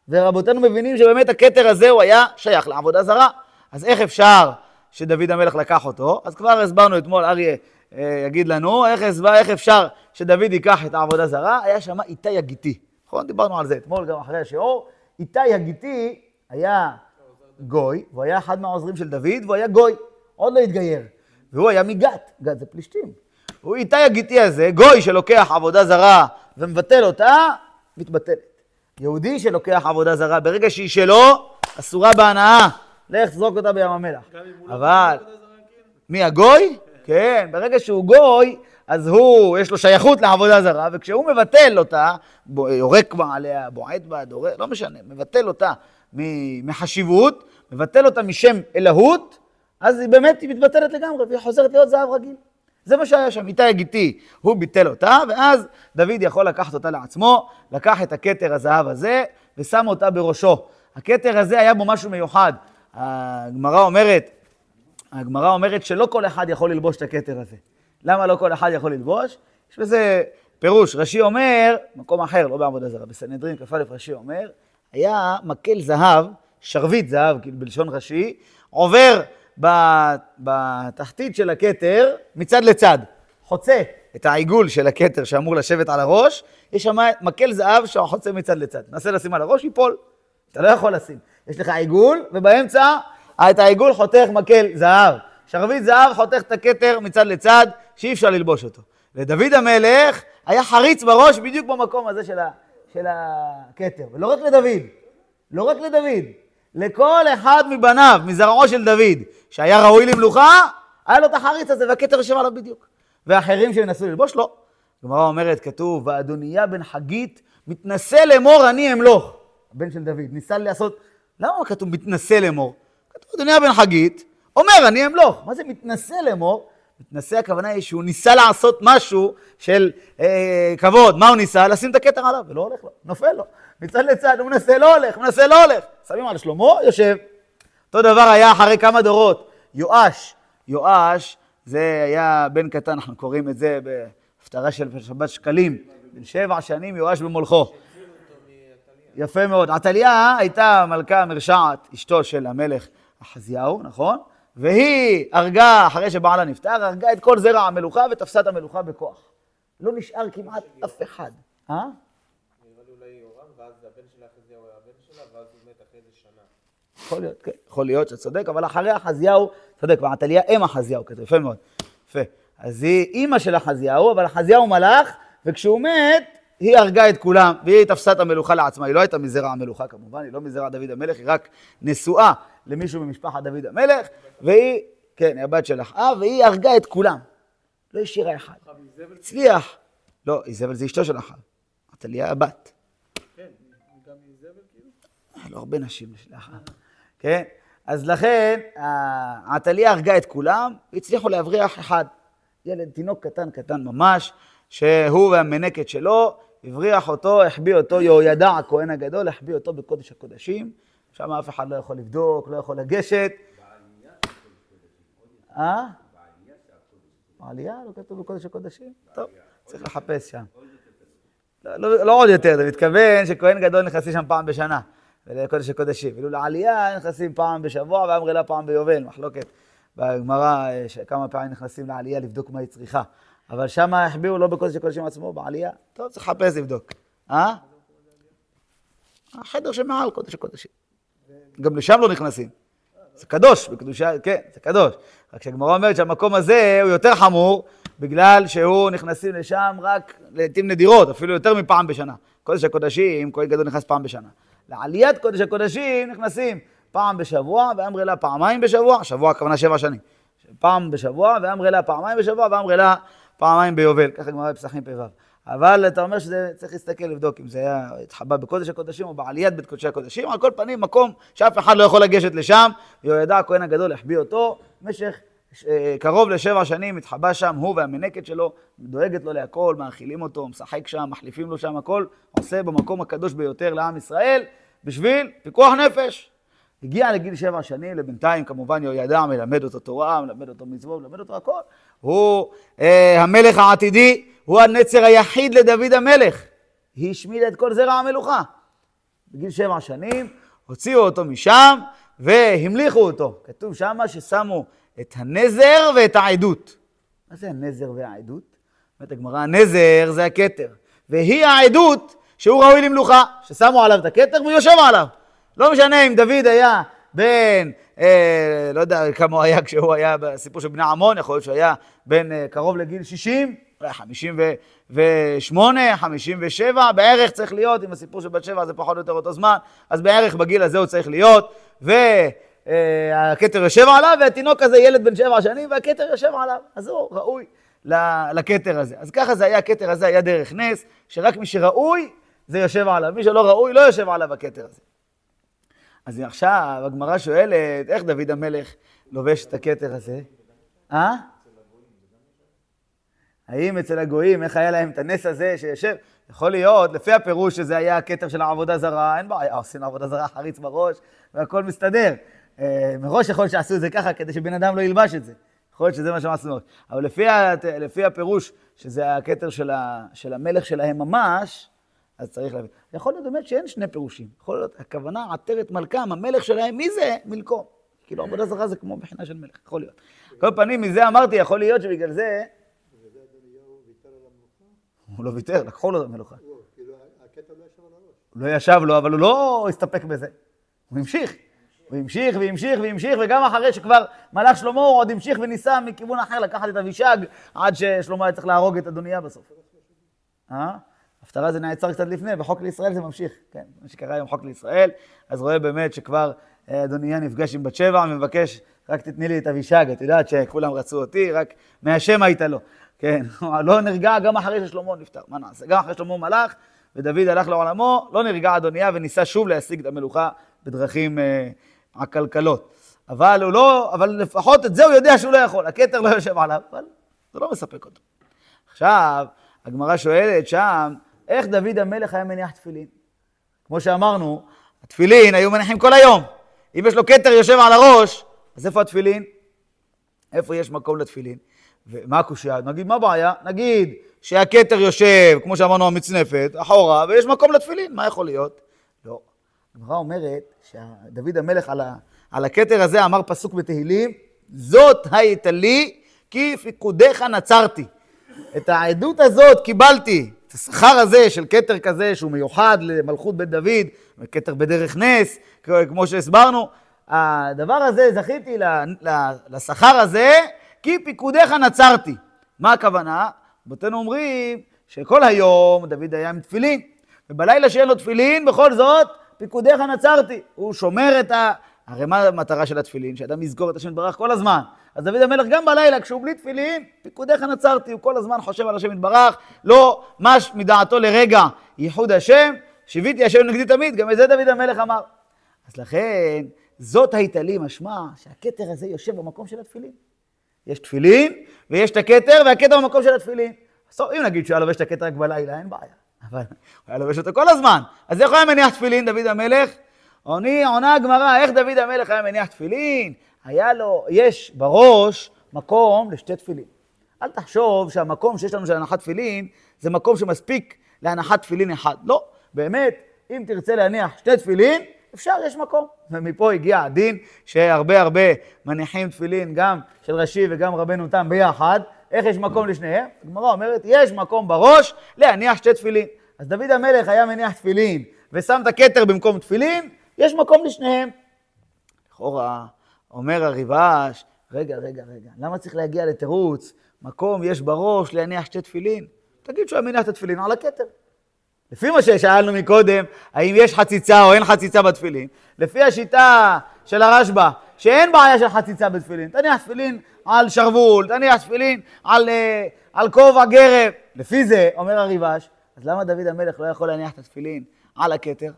Speaker 1: ורבותינו מבינים שבאמת הכתר הזה הוא היה שייך לעבודה זרה. אז איך אפשר שדוד המלך לקח אותו? אז כבר הסברנו אתמול, אריה אה, יגיד לנו, איך, הסבר, איך אפשר שדוד ייקח את העבודה זרה? היה שם איתי הגיתי. נכון? דיברנו על זה אתמול גם אחרי השיעור. איתי הגיתי היה גוי, והוא היה אחד מהעוזרים של דוד, והוא היה גוי, עוד לא התגייר. והוא היה מגת, גת זה פלישתים. הוא איתי הגיתי הזה, גוי שלוקח עבודה זרה ומבטל אותה, מתבטלת. יהודי שלוקח עבודה זרה, ברגע שהיא שלו, אסורה בהנאה. לך תזרוק אותה בים המלח.
Speaker 2: לא
Speaker 1: אבל... מי, הגוי? כן, ברגע שהוא גוי, אז הוא, יש לו שייכות לעבודה זרה, וכשהוא מבטל אותה, יורק בה עליה, בועט בה, דורק, לא משנה, מבטל אותה מחשיבות, מבטל אותה משם אלוהות, אז היא באמת היא מתבטלת לגמרי, והיא חוזרת להיות זהב רגיל. זה מה שהיה שם, איתי הגיתי, הוא ביטל אותה, ואז דוד יכול לקחת אותה לעצמו, לקח את הכתר הזהב הזה, ושם אותה בראשו. הכתר הזה היה בו משהו מיוחד. הגמרא אומרת, הגמרא אומרת שלא כל אחד יכול ללבוש את הכתר הזה. למה לא כל אחד יכול ללבוש? יש בזה פירוש. רש"י אומר, מקום אחר, לא בעבודה זרה, בסנהדרין כ"א רש"י אומר, היה מקל זהב, שרביט זהב, בלשון רש"י, עובר בתחתית של הכתר מצד לצד, חוצה את העיגול של הכתר שאמור לשבת על הראש, יש שם מקל זהב שחוצה מצד לצד. נסה לשים על הראש, ייפול. אתה לא יכול לשים. יש לך עיגול, ובאמצע את העיגול חותך מקל זהב. שרביט זהב חותך את הכתר מצד לצד, שאי אפשר ללבוש אותו. ודוד המלך היה חריץ בראש בדיוק במקום הזה של הכתר. ולא רק לדוד, לא רק לדוד, לכל אחד מבניו, מזרעו של דוד, שהיה ראוי למלוכה, היה לו את החריץ הזה והכתר יושב עליו בדיוק. ואחרים שינסו ללבוש, לא. הגמרא אומרת, כתוב, ואדוניה בן חגית מתנשא לאמור אני אמלוך. הבן של דוד, ניסה לעשות, למה כתוב מתנשא לאמור? כתוב, אדוניה בן חגית, אומר אני אמלוך. מה זה מתנשא לאמור? מתנשא הכוונה היא שהוא ניסה לעשות משהו של אה, כבוד. מה הוא ניסה? לשים את הכתר עליו, ולא הולך לו, נופל לו. מצד לצד, הוא מנסה, לא הולך, מנסה, לא הולך. שמים על שלמה, יושב. אותו דבר היה אחרי כמה דורות. יואש, יואש, זה היה בן קטן, אנחנו קוראים את זה בהפטרה של שבת שקלים. בן שבע שנים יואש במולכו. יפה מאוד. עתליה הייתה מלכה מרשעת, אשתו של המלך אחזיהו, נכון? והיא הרגה, אחרי שבעלה נפטר, הרגה את כל זרע המלוכה ותפסה את המלוכה בכוח. לא נשאר כמעט אף אחד. אה?
Speaker 2: נראה לי אולי יורם, ואז הבן שלה חזיהו היה הבן שלה, ואז הוא מת אחרי איזה שנה.
Speaker 1: יכול להיות, כן, יכול להיות שאתה צודק, אבל אחרי אחזיהו, צודק, ועתליה אם אחזיהו, כתוב, יפה מאוד. יפה. אז היא אימא של אחזיהו, אבל אחזיהו מלאך, וכשהוא מת, היא הרגה את כולם, והיא תפסה את המלוכה לעצמה. היא לא הייתה מזרע המלוכה כמובן, היא לא מזרע דוד המלך, היא רק נשואה למישהו ממשפחת דוד המלך, והיא, כן, היא הבת של אחאב, והיא הרגה את כולם. לא השאירה אחד. הצליח. לא, איזבל זה אשתו של אחאב. עתליה הבת.
Speaker 2: כן, גם איזבל כאילו?
Speaker 1: היה לו הרבה נשים לשלחה. כן? אז לכן, ה- עתליה הרגה את כולם, והצליחו להבריח אחד. ילד, תינוק קטן קטן ממש, שהוא והמנקת שלו, הבריח אותו, החביא אותו, יהוידע הכהן הגדול, החביא אותו בקודש הקודשים. שם אף אחד לא יכול לבדוק, לא יכול לגשת. אה? בעלייה? לא כתוב בקודש הקודשים? טוב, צריך לחפש שם. לא, לא, לא עוד יותר, אתה מתכוון שכהן גדול נכנסים שם פעם בשנה, לקודש הקודשים. ואילו לעלייה נכנסים פעם בשבוע, והמרלה פעם ביובל, מחלוקת בגמרא, אה, כמה פעמים נכנסים לעלייה לבדוק מה היא צריכה. אבל שם החביאו לא בקודש הקודשים עצמו, בעלייה. טוב, צריך לחפש לבדוק. אה? החדר שמעל קודש הקודשים. גם לשם לא נכנסים. זה קדוש, בקדושה, כן, זה קדוש. רק שהגמרא אומרת שהמקום הזה הוא יותר חמור, בגלל שהוא נכנסים לשם רק לעיתים נדירות, אפילו יותר מפעם בשנה. קודש הקודשים, כהן גדול נכנס פעם בשנה. לעליית קודש הקודשים נכנסים פעם בשבוע, ואמרלה פעמיים בשבוע, שבוע הכוונה שבע שנים. פעם בשבוע, ואמרלה פעמיים בשבוע, ואמרלה פעמיים ביובל. ככה גמרא בפסחים פ"ו. אבל אתה אומר שזה צריך להסתכל, לבדוק אם זה היה התחבא בקודש הקודשים או בעליית בית קודשי הקודשים. על כל פנים, מקום שאף אחד לא יכול לגשת לשם. יהוידע הכהן הגדול החביא אותו במשך קרוב לשבע שנים, התחבא שם, הוא והמנקת שלו, דואגת לו להכל, מאכילים אותו, משחק שם, מחליפים לו שם הכל, עושה במקום הקדוש ביותר לעם ישראל, בשביל פיקוח נפש. הגיע לגיל שבע שנים, לבינתיים כמובן יהוידע מלמד אותו תורה, מלמד אותו מצוות, מלמד אותו הכל. הוא אה, המלך העתידי, הוא הנצר היחיד לדוד המלך. היא השמידה את כל זרע המלוכה. בגיל שבע שנים, הוציאו אותו משם והמליכו אותו. כתוב שמה ששמו את הנזר ואת העדות. מה זה הנזר והעדות? אומרת הגמרא, הנזר זה הכתר, והיא העדות שהוא ראוי למלוכה, ששמו עליו את הכתר והוא יושב עליו. לא משנה אם דוד היה בן, אה, לא יודע כמה הוא היה כשהוא היה בסיפור של בני עמון, יכול להיות שהוא היה בן אה, קרוב לגיל 60, אולי 58, 57, בערך צריך להיות, עם הסיפור של בת שבע זה פחות או יותר אותו זמן, אז בערך בגיל הזה הוא צריך להיות, והכתר יושב עליו, והתינוק הזה ילד בן שבע שנים, והכתר יושב עליו, אז הוא ראוי לכתר הזה. אז ככה זה היה, הכתר הזה היה דרך נס, שרק מי שראוי, זה יושב עליו, מי שלא ראוי, לא יושב עליו הכתר הזה. אז עכשיו הגמרא שואלת, איך דוד המלך לובש את הכתר הזה? אה? האם אצל הגויים, איך היה להם את הנס הזה שיושב? יכול להיות, לפי הפירוש שזה היה הכתר של העבודה זרה, אין בעיה, עושים עבודה זרה חריץ בראש והכל מסתדר. אה, מראש יכול להיות שעשו את זה ככה כדי שבן אדם לא ילבש את זה. יכול להיות שזה מה שהם עשו. אבל לפי, לפי הפירוש שזה הכתר של, ה, של המלך שלהם ממש, אז צריך להבין. יכול להיות באמת שאין שני פירושים. יכול להיות, הכוונה עטרת מלכם, המלך שלהם, מי זה? מלכו. כאילו עבודה זרה זה כמו בחינה של מלך, יכול להיות. כל פנים, מזה אמרתי, יכול להיות שבגלל זה... הוא לא ויתר, לקחו לו את המלוכה. הוא לא ישב לו, אבל הוא לא הסתפק בזה. הוא המשיך. הוא המשיך והמשיך והמשיך, וגם אחרי שכבר מלך שלמה, הוא עוד המשיך וניסה מכיוון אחר לקחת את אבישג, עד ששלמה היה צריך להרוג את אדוניה בסוף. אה? הפטרה זה נעצר קצת לפני, בחוק לישראל זה ממשיך. כן, מה שקרה היום חוק לישראל, אז רואה באמת שכבר אה, אדוניה נפגש עם בת שבע ומבקש, רק תתני לי את אבישג, את יודעת שכולם רצו אותי, רק מהשם היית לו. כן, לא נרגע גם אחרי ששלמה נפטר, מה נעשה? גם אחרי ששלמה מלך ודוד הלך לעולמו, לא נרגע אדוניה וניסה שוב להשיג את המלוכה בדרכים אה, עקלקלות. אבל הוא לא, אבל לפחות את זה הוא יודע שהוא לא יכול, הכתר לא יושב עליו, אבל זה לא מספק אותו. עכשיו, הגמרא שואלת שם, איך דוד המלך היה מניח תפילין? כמו שאמרנו, התפילין היו מניחים כל היום. אם יש לו כתר יושב על הראש, אז איפה התפילין? איפה יש מקום לתפילין? ומה הקושייה? נגיד, מה הבעיה? נגיד שהכתר יושב, כמו שאמרנו, המצנפת, אחורה, ויש מקום לתפילין, מה יכול להיות? הגמרא אומרת שדוד המלך על, ה, על הכתר הזה אמר פסוק בתהילים, זאת הייתה לי, כי פיקודיך נצרתי. את העדות הזאת קיבלתי, את השכר הזה של כתר כזה שהוא מיוחד למלכות בית דוד, כתר בדרך נס, כמו שהסברנו, הדבר הזה, זכיתי לשכר הזה, כי פיקודיך נצרתי. מה הכוונה? רבותינו אומרים שכל היום דוד היה עם תפילין, ובלילה שאין לו תפילין, בכל זאת, פיקודיך נצרתי. הוא שומר את ה... הרי מה המטרה של התפילין? שאדם יזכור את השם יתברך כל הזמן. אז דוד המלך גם בלילה, כשהוא בלי תפילין, פיקודיך נצרתי, הוא כל הזמן חושב על השם יתברך, לא מש מדעתו לרגע ייחוד השם, שיוויתי השם נגדי תמיד, גם את זה דוד המלך אמר. אז לכן, זאת הייתה לי משמע שהכתר הזה יושב במקום של התפילין. יש תפילין, ויש את הכתר, והכתר במקום של התפילין. אז אם נגיד שהוא היה לובש את הכתר רק בלילה, אין בעיה. אבל הוא היה לובש אותו כל הזמן. אז איך הוא היה מניח תפילין, דוד המלך? עוני, עונה הגמרא, איך דוד המלך היה מניח תפילין? היה לו, יש בראש מקום לשתי תפילין. אל תחשוב שהמקום שיש לנו של הנחת תפילין, זה מקום שמספיק להנחת תפילין אחד. לא, באמת, אם תרצה להניח שתי תפילין, אפשר, יש מקום. ומפה הגיע הדין שהרבה הרבה מניחים תפילין, גם של ראשי וגם רבנו תם ביחד. איך יש מקום לשניהם? הגמרא אומרת, יש מקום בראש להניח שתי תפילין. אז דוד המלך היה מניח תפילין ושם את הכתר במקום תפילין, יש מקום לשניהם. לכאורה, אומר הריבש, רגע, רגע, רגע, למה צריך להגיע לתירוץ? מקום יש בראש להניח שתי תפילין? תגיד שהוא היה מניח את התפילין על הכתר. לפי מה ששאלנו מקודם, האם יש חציצה או אין חציצה בתפילין, לפי השיטה של הרשב"א, שאין בעיה של חציצה בתפילין, תניח תפילין על שרוול, תניח תפילין על, אה, על כובע גרב. לפי זה, אומר הריבש, אז למה דוד המלך לא יכול להניח את התפילין על הכתר?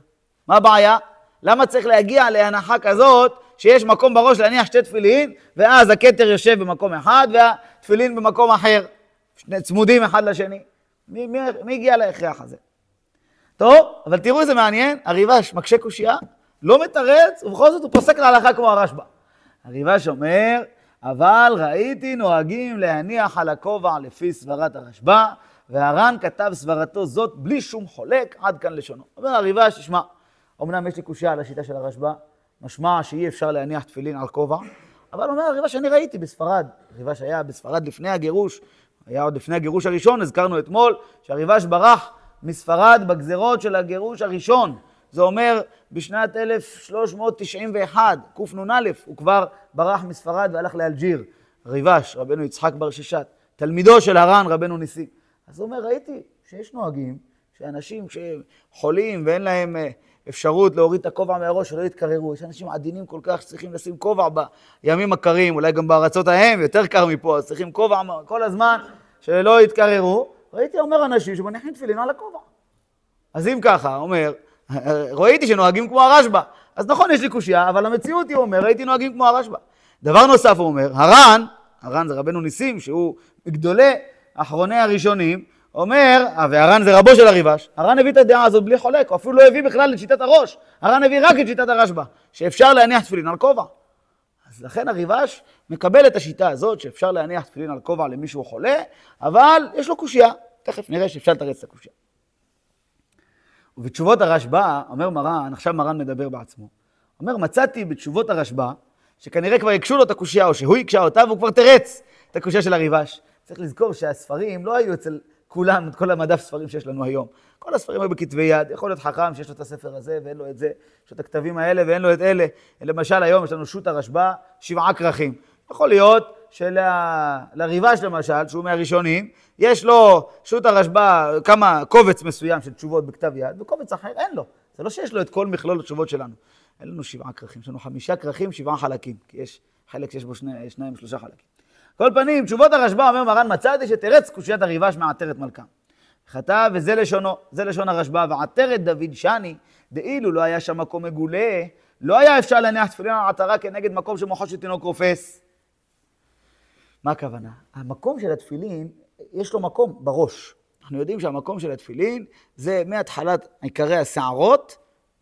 Speaker 1: מה הבעיה? למה צריך להגיע להנחה כזאת שיש מקום בראש להניח שתי תפילין, ואז הכתר יושב במקום אחד והתפילין במקום אחר, שני צמודים אחד לשני? מי, מי, מי הגיע להכרח הזה? טוב, אבל תראו איזה מעניין, הריבש מקשה קושייה, לא מתרץ, ובכל זאת הוא פוסק להלכה כמו הרשב"א. הריבש אומר, אבל ראיתי נוהגים להניח על הכובע לפי סברת הרשב"א, והר"ן כתב סברתו זאת בלי שום חולק, עד כאן לשונו. אומר הריבש, תשמע, אמנם יש לי קושייה על השיטה של הרשב"א, משמע שאי אפשר להניח תפילין על כובע, אבל אומר הריבש, אני ראיתי בספרד, הריבש היה בספרד לפני הגירוש, היה עוד לפני הגירוש הראשון, הזכרנו אתמול, שהריבש ברח מספרד בגזרות של הגירוש הראשון. זה אומר בשנת 1391, קנ"א, הוא כבר ברח מספרד והלך לאלג'יר. ריבש, רבנו יצחק בר ששת, תלמידו של הר"ן, רבנו ניסים. אז הוא אומר, ראיתי שיש נוהגים, שאנשים שחולים ואין להם אה, אפשרות להוריד את הכובע מהראש, שלא יתקררו. יש אנשים עדינים כל כך שצריכים לשים כובע בימים הקרים, אולי גם בארצות ההם, יותר קר מפה, אז צריכים כובע כל הזמן, שלא יתקררו. ראיתי אומר אנשים שמניחים תפילין על הכובע. אז אם ככה, אומר, ראיתי שנוהגים כמו הרשב"א. אז נכון, יש לי קושייה, אבל המציאות היא, אומר, ראיתי נוהגים כמו הרשב"א. דבר נוסף, הוא אומר, הר"ן, הר"ן זה רבנו ניסים, שהוא מגדולי אחרוני הראשונים, אומר, והר"ן זה רבו של הריבש, הר"ן הביא את הדעה הזאת בלי חולק, הוא אפילו לא הביא בכלל את שיטת הראש, הר"ן הביא רק את שיטת הרשב"א, שאפשר להניח תפילין על כובע. אז לכן הריבש מקבל את השיטה הזאת, שאפשר להניח תפילין על כובע למישהו חולה, אבל יש לו קושייה. תכף נראה שאפשר לתרץ את הקושייה. ובתשובות הרשב"א, אומר מרן, עכשיו מרן מדבר בעצמו, אומר, מצאתי בתשובות הרשב"א, שכנראה כבר הקשו לו את הקושייה, או שהוא הקשה אותה, והוא כבר תרץ את הקושייה של הריבש. צריך לזכור שהספרים לא היו אצל כולם, את כל המדף ספרים שיש לנו היום. כל הספרים היו בכתבי יד, יכול להיות חכם שיש לו את הספר הזה ואין לו את זה, יש לו את הכתבים האלה ואין לו את אלה. למשל היום יש לנו שו"ת הרשב"א, שבעה כרכים. יכול להיות שלריבש למשל, שהוא מהראשונים, יש לו שו"ת הרשב"א, כמה, קובץ מסוים של תשובות בכתב יד, וקובץ אחר אין לו. זה לא שיש לו את כל מכלול התשובות שלנו. אין לנו שבעה כרכים, יש לנו חמישה כרכים, שבעה חלקים, כי יש חלק שיש בו שני, שניים, שלושה חלקים. כל פנים, תשובות הרשב"א, אומר מרן, מצאתי שתרץ קושיית הריבש מעטרת מלכה. כתב, וזה לשונו, זה לשון הרשב"א, ועטרת דוד שני, דאילו לא היה שם מקום מגולה, לא היה אפשר להניח תפילין על עטרה כנגד מקום שמוחו של תינוק רופס. מה הכוונה? המקום של התפילין, יש לו מקום בראש. אנחנו יודעים שהמקום של התפילין זה מהתחלת עיקרי השערות,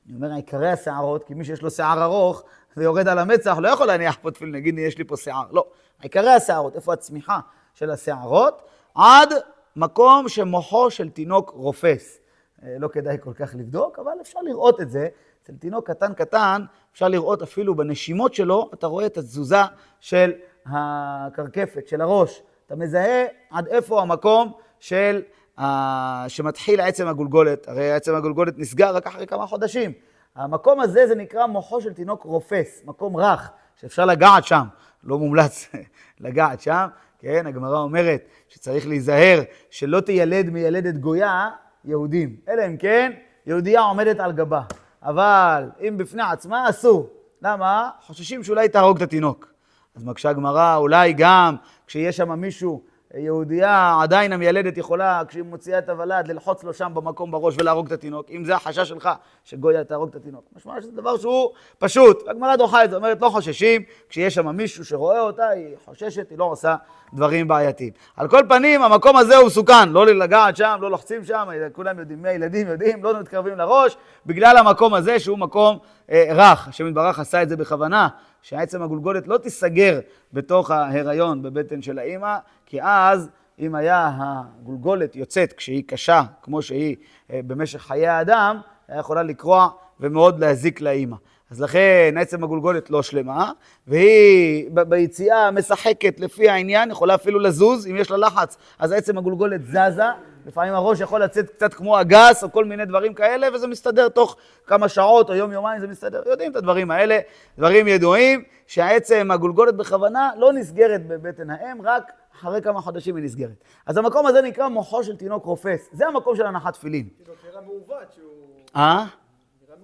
Speaker 1: אני אומר עיקרי השערות, כי מי שיש לו שיער ארוך ויורד על המצח לא יכול להניח פה תפילין, נגיד יש לי פה שיער. לא, עיקרי השערות, איפה הצמיחה של השערות, עד מקום שמוחו של תינוק רופס. אה, לא כדאי כל כך לבדוק, אבל אפשר לראות את זה. אצל תינוק קטן קטן, אפשר לראות אפילו בנשימות שלו, אתה רואה את התזוזה של הקרקפת של הראש. אתה מזהה עד איפה המקום של, uh, שמתחיל עצם הגולגולת. הרי עצם הגולגולת נסגר רק אחרי כמה חודשים. המקום הזה זה נקרא מוחו של תינוק רופס, מקום רך, שאפשר לגעת שם. לא מומלץ לגעת שם, כן? הגמרא אומרת שצריך להיזהר שלא תיילד מיילדת גויה יהודים. אלא אם כן, יהודייה עומדת על גבה. אבל אם בפני עצמה, אסור. למה? חוששים שאולי תהרוג את התינוק. אז מקשה הגמרא, אולי גם כשיש שם מישהו, יהודייה, עדיין המיילדת יכולה, כשהיא מוציאה את הוולד, ללחוץ לו שם במקום בראש ולהרוג את התינוק. אם זה החשש שלך, שגויה תהרוג את התינוק. משמע שזה דבר שהוא פשוט. הגמרא דוחה את זה, אומרת, לא חוששים, כשיש שם מישהו שרואה אותה, היא חוששת, היא לא עושה דברים בעייתיים. על כל פנים, המקום הזה הוא מסוכן, לא לגעת שם, לא לוחצים שם, כולם יודעים, מי הילדים יודעים, לא מתקרבים לראש, בגלל המקום הזה שהוא מקום אה, רך. השם יתברך עשה את זה בכוונה, שעצם הגולגולת לא תיסגר בתוך ההיריון בבטן של האימא, כי אז אם היה הגולגולת יוצאת כשהיא קשה, כמו שהיא אה, במשך חיי האדם, היה יכולה לקרוע ומאוד להזיק לאימא. אז לכן עצם הגולגולת לא שלמה, והיא ביציאה משחקת לפי העניין, יכולה אפילו לזוז, אם יש לה לחץ, אז עצם הגולגולת זזה, לפעמים הראש יכול לצאת קצת כמו אגס או כל מיני דברים כאלה, וזה מסתדר תוך כמה שעות או יום-יומיים, זה מסתדר. יודעים את הדברים האלה, דברים ידועים, שהעצם הגולגולת בכוונה לא נסגרת בבטן האם, רק אחרי כמה חודשים היא נסגרת. אז המקום הזה נקרא מוחו של תינוק רופס. זה המקום של הנחת תפילין.
Speaker 2: תינוק נראה מעוות שהוא...
Speaker 1: אה?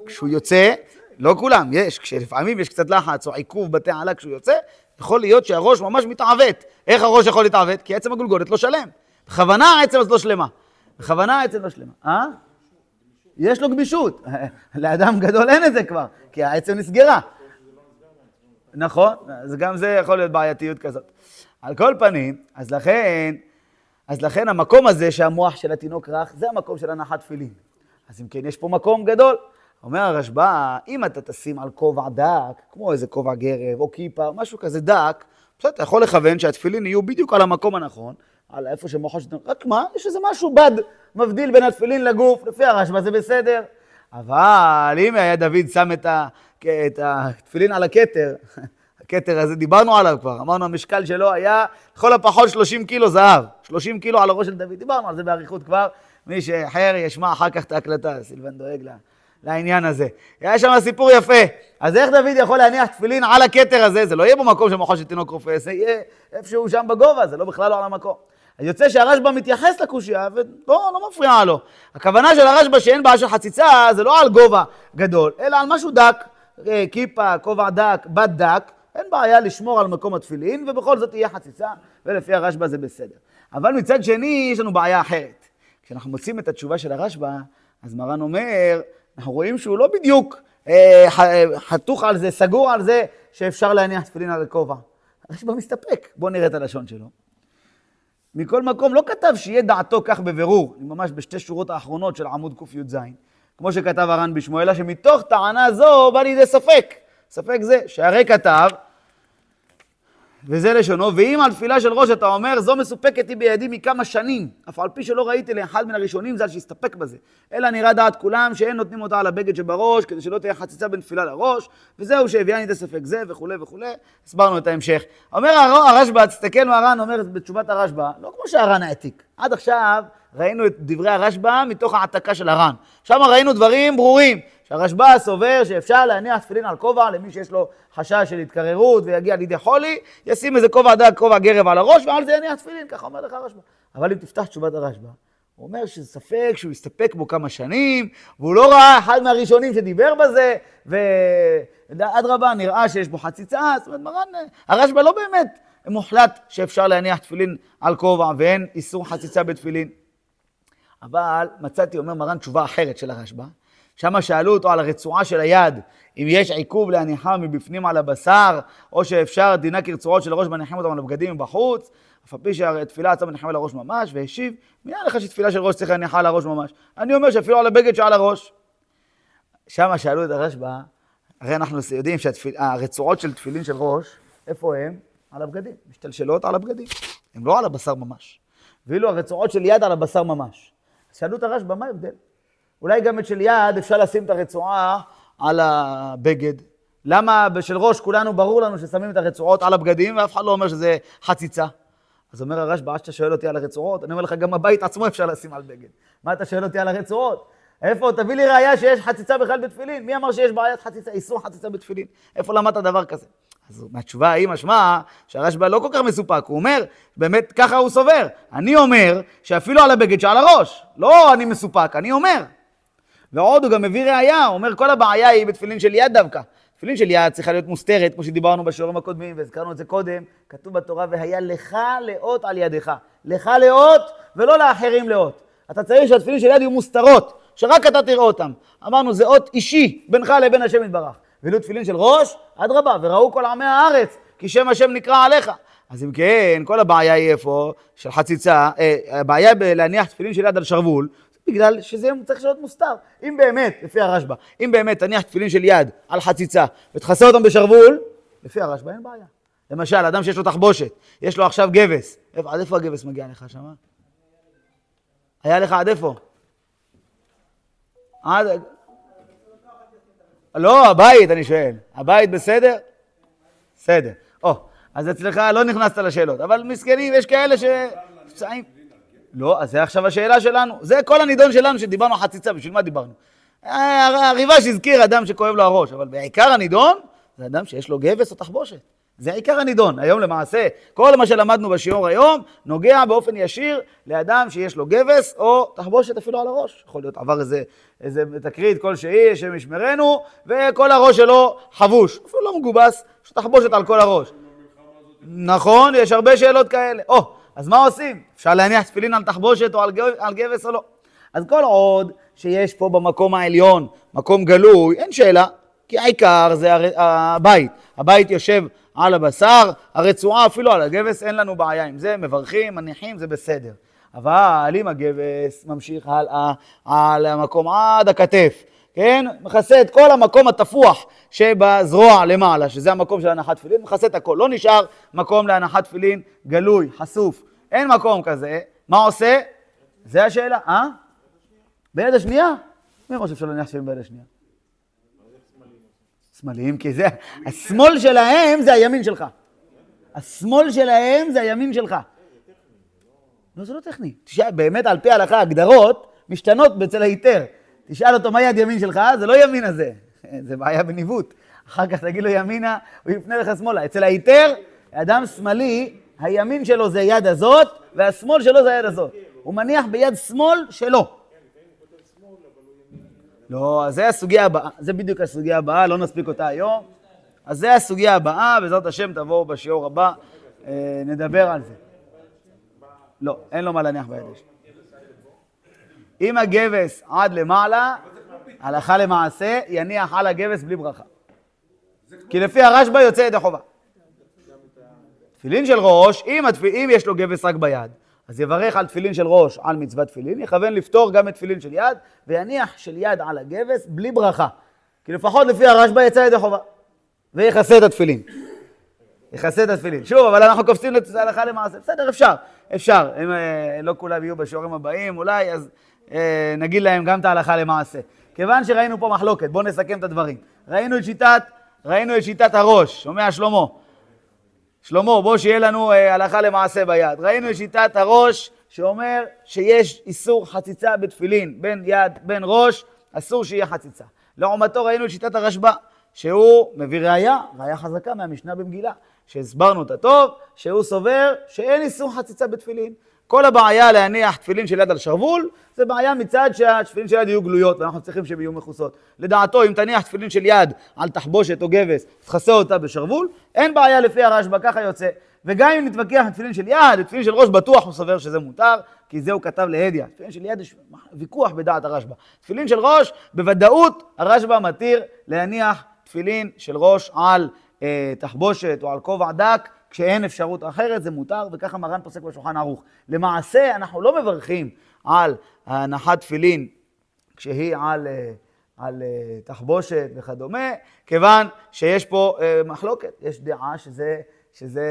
Speaker 1: כשהוא יוצא, לא כולם, יש, כשלפעמים יש קצת לחץ או עיכוב בתי עלה כשהוא יוצא, יכול להיות שהראש ממש מתעוות. איך הראש יכול להתעוות? כי עצם הגולגולת לא שלם. בכוונה העצם הזאת לא שלמה. בכוונה העצם לא שלמה. אה? יש לו גמישות. לאדם גדול אין את זה כבר, כי העצם נסגרה. נכון, אז גם זה יכול להיות בעייתיות כזאת. על כל פנים, אז לכן, אז לכן המקום הזה שהמוח של התינוק רך, זה המקום של הנחת תפילין. אז אם כן, יש פה מקום גדול. אומר הרשב"א, אם אתה תשים על כובע דק, כמו איזה כובע גרב או כיפה, משהו כזה דק, בסדר, אתה יכול לכוון שהתפילין יהיו בדיוק על המקום הנכון, על איפה שמוחו של תינוק, רק מה, יש איזה משהו בד מבדיל בין התפילין לגוף, לפי הרשב"א זה בסדר. אבל אם היה דוד שם את, ה, את התפילין על הכתר, הכתר הזה, דיברנו עליו כבר, אמרנו המשקל שלו היה לכל הפחות 30 קילו זהב, 30 קילו על הראש של דוד, דיברנו על זה באריכות כבר, מי שאחר ישמע אחר כך את ההקלטה, סילבן דואג לה. לעניין הזה. היה שם סיפור יפה. אז איך דוד יכול להניח תפילין על הכתר הזה? זה לא יהיה במקום של מוחו של תינוק רופא, זה יהיה איפשהו שם בגובה, זה לא בכלל לא על המקום. אז יוצא שהרשב"א מתייחס לקושייה ולא לא מפריע לו. הכוונה של הרשב"א שאין בעיה של חציצה, זה לא על גובה גדול, אלא על משהו דק, אה, כיפה, כובע דק, בד דק, אין בעיה לשמור על מקום התפילין, ובכל זאת תהיה חציצה, ולפי הרשב"א זה בסדר. אבל מצד שני, יש לנו בעיה אחרת. כשאנחנו מוצאים את התשובה של הרשב"א, אז מרן אומר, אנחנו רואים שהוא לא בדיוק אה, חתוך על זה, סגור על זה, שאפשר להניח תפילין על הכובע. הרשב"א מסתפק. בואו נראה את הלשון שלו. מכל מקום, לא כתב שיהיה דעתו כך בבירור, ממש בשתי שורות האחרונות של עמוד קי"ז, כמו שכתב הר"ן בשמו, אלא שמתוך טענה זו בא לידי ספק. ספק זה, שהרי כתב, וזה לשונו, ואם על תפילה של ראש אתה אומר, זו מסופקת היא בידי מכמה שנים, אף על פי שלא ראיתי לאחד מן הראשונים ז"ל שהסתפק בזה, אלא נראה דעת כולם שאין נותנים אותה על הבגד שבראש, כדי שלא תהיה חציצה בין תפילה לראש, וזהו שהביאני את הספק זה וכולי וכולי, הסברנו את ההמשך. אומר הרשב"א, תסתכל מה הר"ן אומר בתשובת הרשב"א, לא כמו שהר"ן העתיק, עד עכשיו ראינו את דברי הרשב"א מתוך העתקה של הר"ן, שם ראינו דברים ברורים. שהרשב"א סובר שאפשר להניח תפילין על כובע למי שיש לו חשש של התקררות ויגיע לידי חולי, ישים איזה כובע דק, כובע גרב על הראש, ועל זה יניח תפילין, ככה אומר לך הרשב"א. אבל אם תפתח תשובת הרשב"א, הוא אומר שזה ספק שהוא הסתפק בו כמה שנים, והוא לא ראה אחד מהראשונים שדיבר בזה, ואדרבה, נראה שיש בו חציצה, זאת אומרת, מרן, הרשב"א לא באמת מוחלט שאפשר להניח תפילין על כובע ואין איסור חציצה בתפילין. אבל מצאתי, אומר מרן, תשובה אחרת של הרשב"א. שם שאלו אותו על הרצועה של היד, אם יש עיכוב להניחה מבפנים על הבשר, או שאפשר דינה כרצועות של הראש מניחים אותם על הבגדים מבחוץ, אף על פי שהתפילה עצמה מניחים על הראש ממש, והשיב, מי לך שתפילה של ראש צריך להניחה על הראש ממש? אני אומר שאפילו על הבגד שעל הראש. שם שאלו את הרשב"א, הרי אנחנו יודעים שהרצועות של תפילין של ראש, איפה הם? על הבגדים, משתלשלות על הבגדים, הם לא על הבשר ממש. ואילו הרצועות של יד על הבשר ממש. שאלו את הרשב"א, מה ההבדל? אולי גם את של יד אפשר לשים את הרצועה על הבגד, למה בשל ראש כולנו ברור לנו ששמים את הרצועות על הבגדים ואף אחד לא אומר שזה חציצה? אז אומר הרשב"א, עד שאתה שואל אותי על הרצועות, אני אומר לך, גם הבית עצמו אפשר לשים על בגד. מה אתה שואל אותי על הרצועות? איפה, תביא לי ראייה שיש חציצה בכלל בתפילין. מי אמר שיש בעיית חציצה, איסור חציצה בתפילין? איפה למדת דבר כזה? אז מהתשובה ההיא משמע שהרשב"א לא כל כך מסופק, הוא אומר, באמת ככה הוא סובר. אני אומר שאפילו על הבגד שעל הראש, לא אני מסופק, אני אומר. ועוד הוא גם מביא ראייה, הוא אומר כל הבעיה היא בתפילין של יד דווקא. תפילין של יד צריכה להיות מוסתרת, כמו שדיברנו בשיעורים הקודמים, והזכרנו את זה קודם, כתוב בתורה, והיה לך לאות על ידך. לך לאות ולא לאחרים לאות. אתה צריך שהתפילין של יד יהיו מוסתרות, שרק אתה תראה אותם. אמרנו, זה אות אישי בינך לבין השם יתברך. ואילו תפילין של ראש, אדרבה, וראו כל עמי הארץ, כי שם השם נקרא עליך. אז אם כן, כל הבעיה היא איפה? של חציצה, אה, הבעיה בלהניח תפילין של יד על שרוול, בגלל שזה צריך להיות מוסתר. אם באמת, לפי הרשב"א, אם באמת תניח תפילין של יד על חציצה ותכסה אותם בשרוול, לפי הרשב"א אין בעיה. למשל, אדם שיש לו תחבושת, יש לו עכשיו גבס, עד איפה הגבס מגיע לך שמה? היה לך עד איפה? עד... לא, הבית, אני שואל. הבית בסדר? בסדר. או, אז אצלך לא נכנסת לשאלות, אבל מסכנים, יש כאלה שפצעים... לא, אז זה עכשיו השאלה שלנו. זה כל הנידון שלנו שדיברנו חציצה, בשביל מה דיברנו? הריבש הזכיר אדם שכואב לו הראש, אבל בעיקר הנידון זה אדם שיש לו גבס או תחבושת. זה עיקר הנידון. היום למעשה, כל מה שלמדנו בשיעור היום, נוגע באופן ישיר לאדם שיש לו גבס או תחבושת אפילו על הראש. יכול להיות עבר איזה, איזה תקרית כלשהי, השם ישמרנו, וכל הראש שלו חבוש. אפילו לא מגובס, יש תחבושת על כל הראש. נכון, יש הרבה שאלות כאלה. או, אז מה עושים? אפשר להניח תפילין על תחבושת או על, גב, על גבס או לא? אז כל עוד שיש פה במקום העליון, מקום גלוי, אין שאלה, כי העיקר זה הר... הבית. הבית יושב על הבשר, הרצועה אפילו על הגבס, אין לנו בעיה עם זה, מברכים, מניחים, זה בסדר. אבל אם הגבס ממשיך הלאה על המקום עד הכתף, כן? מכסה את כל המקום התפוח שבזרוע למעלה, שזה המקום של הנחת תפילין, מכסה את הכל. לא נשאר מקום להנחת תפילין גלוי, חשוף. אין מקום כזה. מה עושה? זה השאלה. אה? ביד השנייה? מי חושב שלא תפילין ביד השנייה? שמאליים, כי זה, השמאל שלהם זה הימין שלך. השמאל שלהם זה הימין שלך. לא, זה לא טכני. באמת, על פי ההלכה, הגדרות משתנות אצל ההיתר. תשאל אותו מה יד ימין שלך, זה לא ימין הזה. זה בעיה בניווט. אחר כך תגיד לו ימינה, הוא יפנה לך שמאלה. אצל ההיתר, אדם שמאלי, הימין שלו זה יד הזאת, והשמאל שלו זה היד הזאת. הוא מניח ביד שמאל שלו. לא, אז זה הסוגיה הבאה, זה בדיוק הסוגיה הבאה, לא נספיק אותה היום. אז זה הסוגיה הבאה, בעזרת השם תבואו בשיעור הבא, אה, נדבר על זה. לא, אין לו מה להניח ביד אם הגבס עד למעלה, הלכה למעשה, יניח על הגבס בלי ברכה. כי לפי הרשב"א יוצא ידי חובה. תפילין של ראש, אם, התפ... אם יש לו גבס רק ביד, אז יברך על תפילין של ראש על מצוות תפילין, יכוון לפתור גם את תפילין של יד, ויניח של יד על הגבס בלי ברכה. כי לפחות לפי הרשב"א יצא ידי חובה. ויכסה את התפילין. יכסה את התפילין. שוב, אבל אנחנו קופצים להלכה למעשה. בסדר, אפשר, אפשר. אם אה, לא כולם יהיו בשיעורים הבאים, אולי, אז אה, נגיד להם גם את ההלכה למעשה. כיוון שראינו פה מחלוקת, בואו נסכם את הדברים. ראינו את שיטת, ראינו את שיטת הראש, שומע שלמה? שלמה, בוא שיהיה לנו אה, הלכה למעשה ביד. ראינו את שיטת הראש שאומר שיש איסור חציצה בתפילין, בין יד, בין ראש, אסור שיהיה חציצה. לעומתו ראינו את שיטת הרשב"א, שהוא מביא ראייה, ראייה חזקה מהמשנה במגילה, שהסברנו אותה טוב, שהוא סובר שאין איסור חציצה בתפילין. כל הבעיה להניח תפילין של יד על שרוול, זה בעיה מצד שהתפילין של יד יהיו גלויות, ואנחנו צריכים שהן יהיו מכוסות. לדעתו, אם תניח תפילין של יד על תחבושת או גבס, תכסה אותה בשרוול, אין בעיה לפי הרשב"א, ככה יוצא. וגם אם נתווכח עם תפילין של יד, תפילין של ראש בטוח הוא סובר שזה מותר, כי זה הוא כתב להדיא. תפילין של יד יש ויכוח בדעת הרשב"א. תפילין של ראש, בוודאות הרשב"א מתיר להניח תפילין של ראש על אה, תחבושת או על כובע דק, כשאין אפשרות אחרת זה מותר, וככה מרן פוסק בשולחן ערוך. למעשה אנחנו לא מברכים על הנחת תפילין כשהיא על, אה, על אה, תחבושת וכדומה, כיוון שיש פה אה, מחלוקת, יש דעה שזה, שזה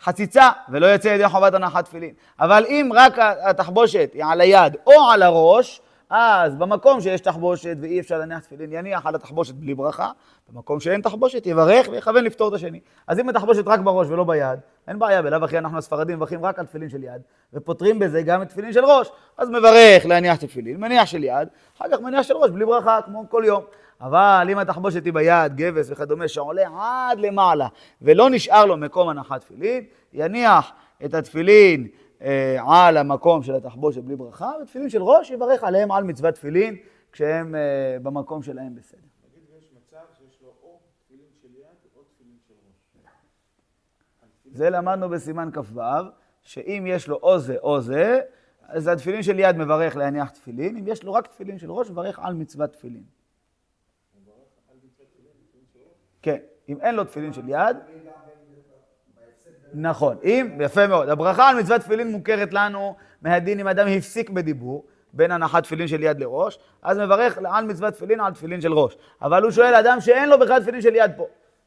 Speaker 1: חציצה ולא יוצא ידי חובת הנחת תפילין. אבל אם רק התחבושת היא על היד או על הראש, אז במקום שיש תחבושת ואי אפשר להניח תפילין, יניח על התחבושת בלי ברכה, במקום שאין תחבושת יברך ויכוון לפתור את השני. אז אם התחבושת רק בראש ולא ביד, אין בעיה, בלאו הכי אנחנו הספרדים מברכים רק על תפילין של יד, ופותרים בזה גם את תפילין של ראש. אז מברך להניח תפילין, מניח של יד, אחר כך מניח של ראש בלי ברכה, כמו כל יום. אבל אם התחבושת היא ביד, גבס וכדומה, שעולה עד למעלה, ולא נשאר לו מקום הנחת תפילין, יניח את התפילין אה, על המקום של התחבושת בלי ברכה, ותפילין של ראש יברך עליהם על מצוות תפילין, כשהם אה, במקום שלהם בסדר.
Speaker 2: נגיד ויש מצב שיש לו או תפילין של יד או תפילין של ראש.
Speaker 1: זה למדנו בסימן כ"ו, שאם יש לו או זה או זה, אז התפילין של יד מברך להניח תפילין, אם יש לו רק תפילין של ראש, מברך על מצוות תפילין. כן, אם אין לו תפילין של יד, נכון, אם, יפה מאוד. הברכה על מצוות תפילין מוכרת לנו מהדין אם אדם הפסיק בדיבור, בין הנחת תפילין של יד לראש, אז מברך על מצוות תפילין על תפילין של ראש. אבל הוא שואל אדם שאין לו בכלל תפילין של יד פה.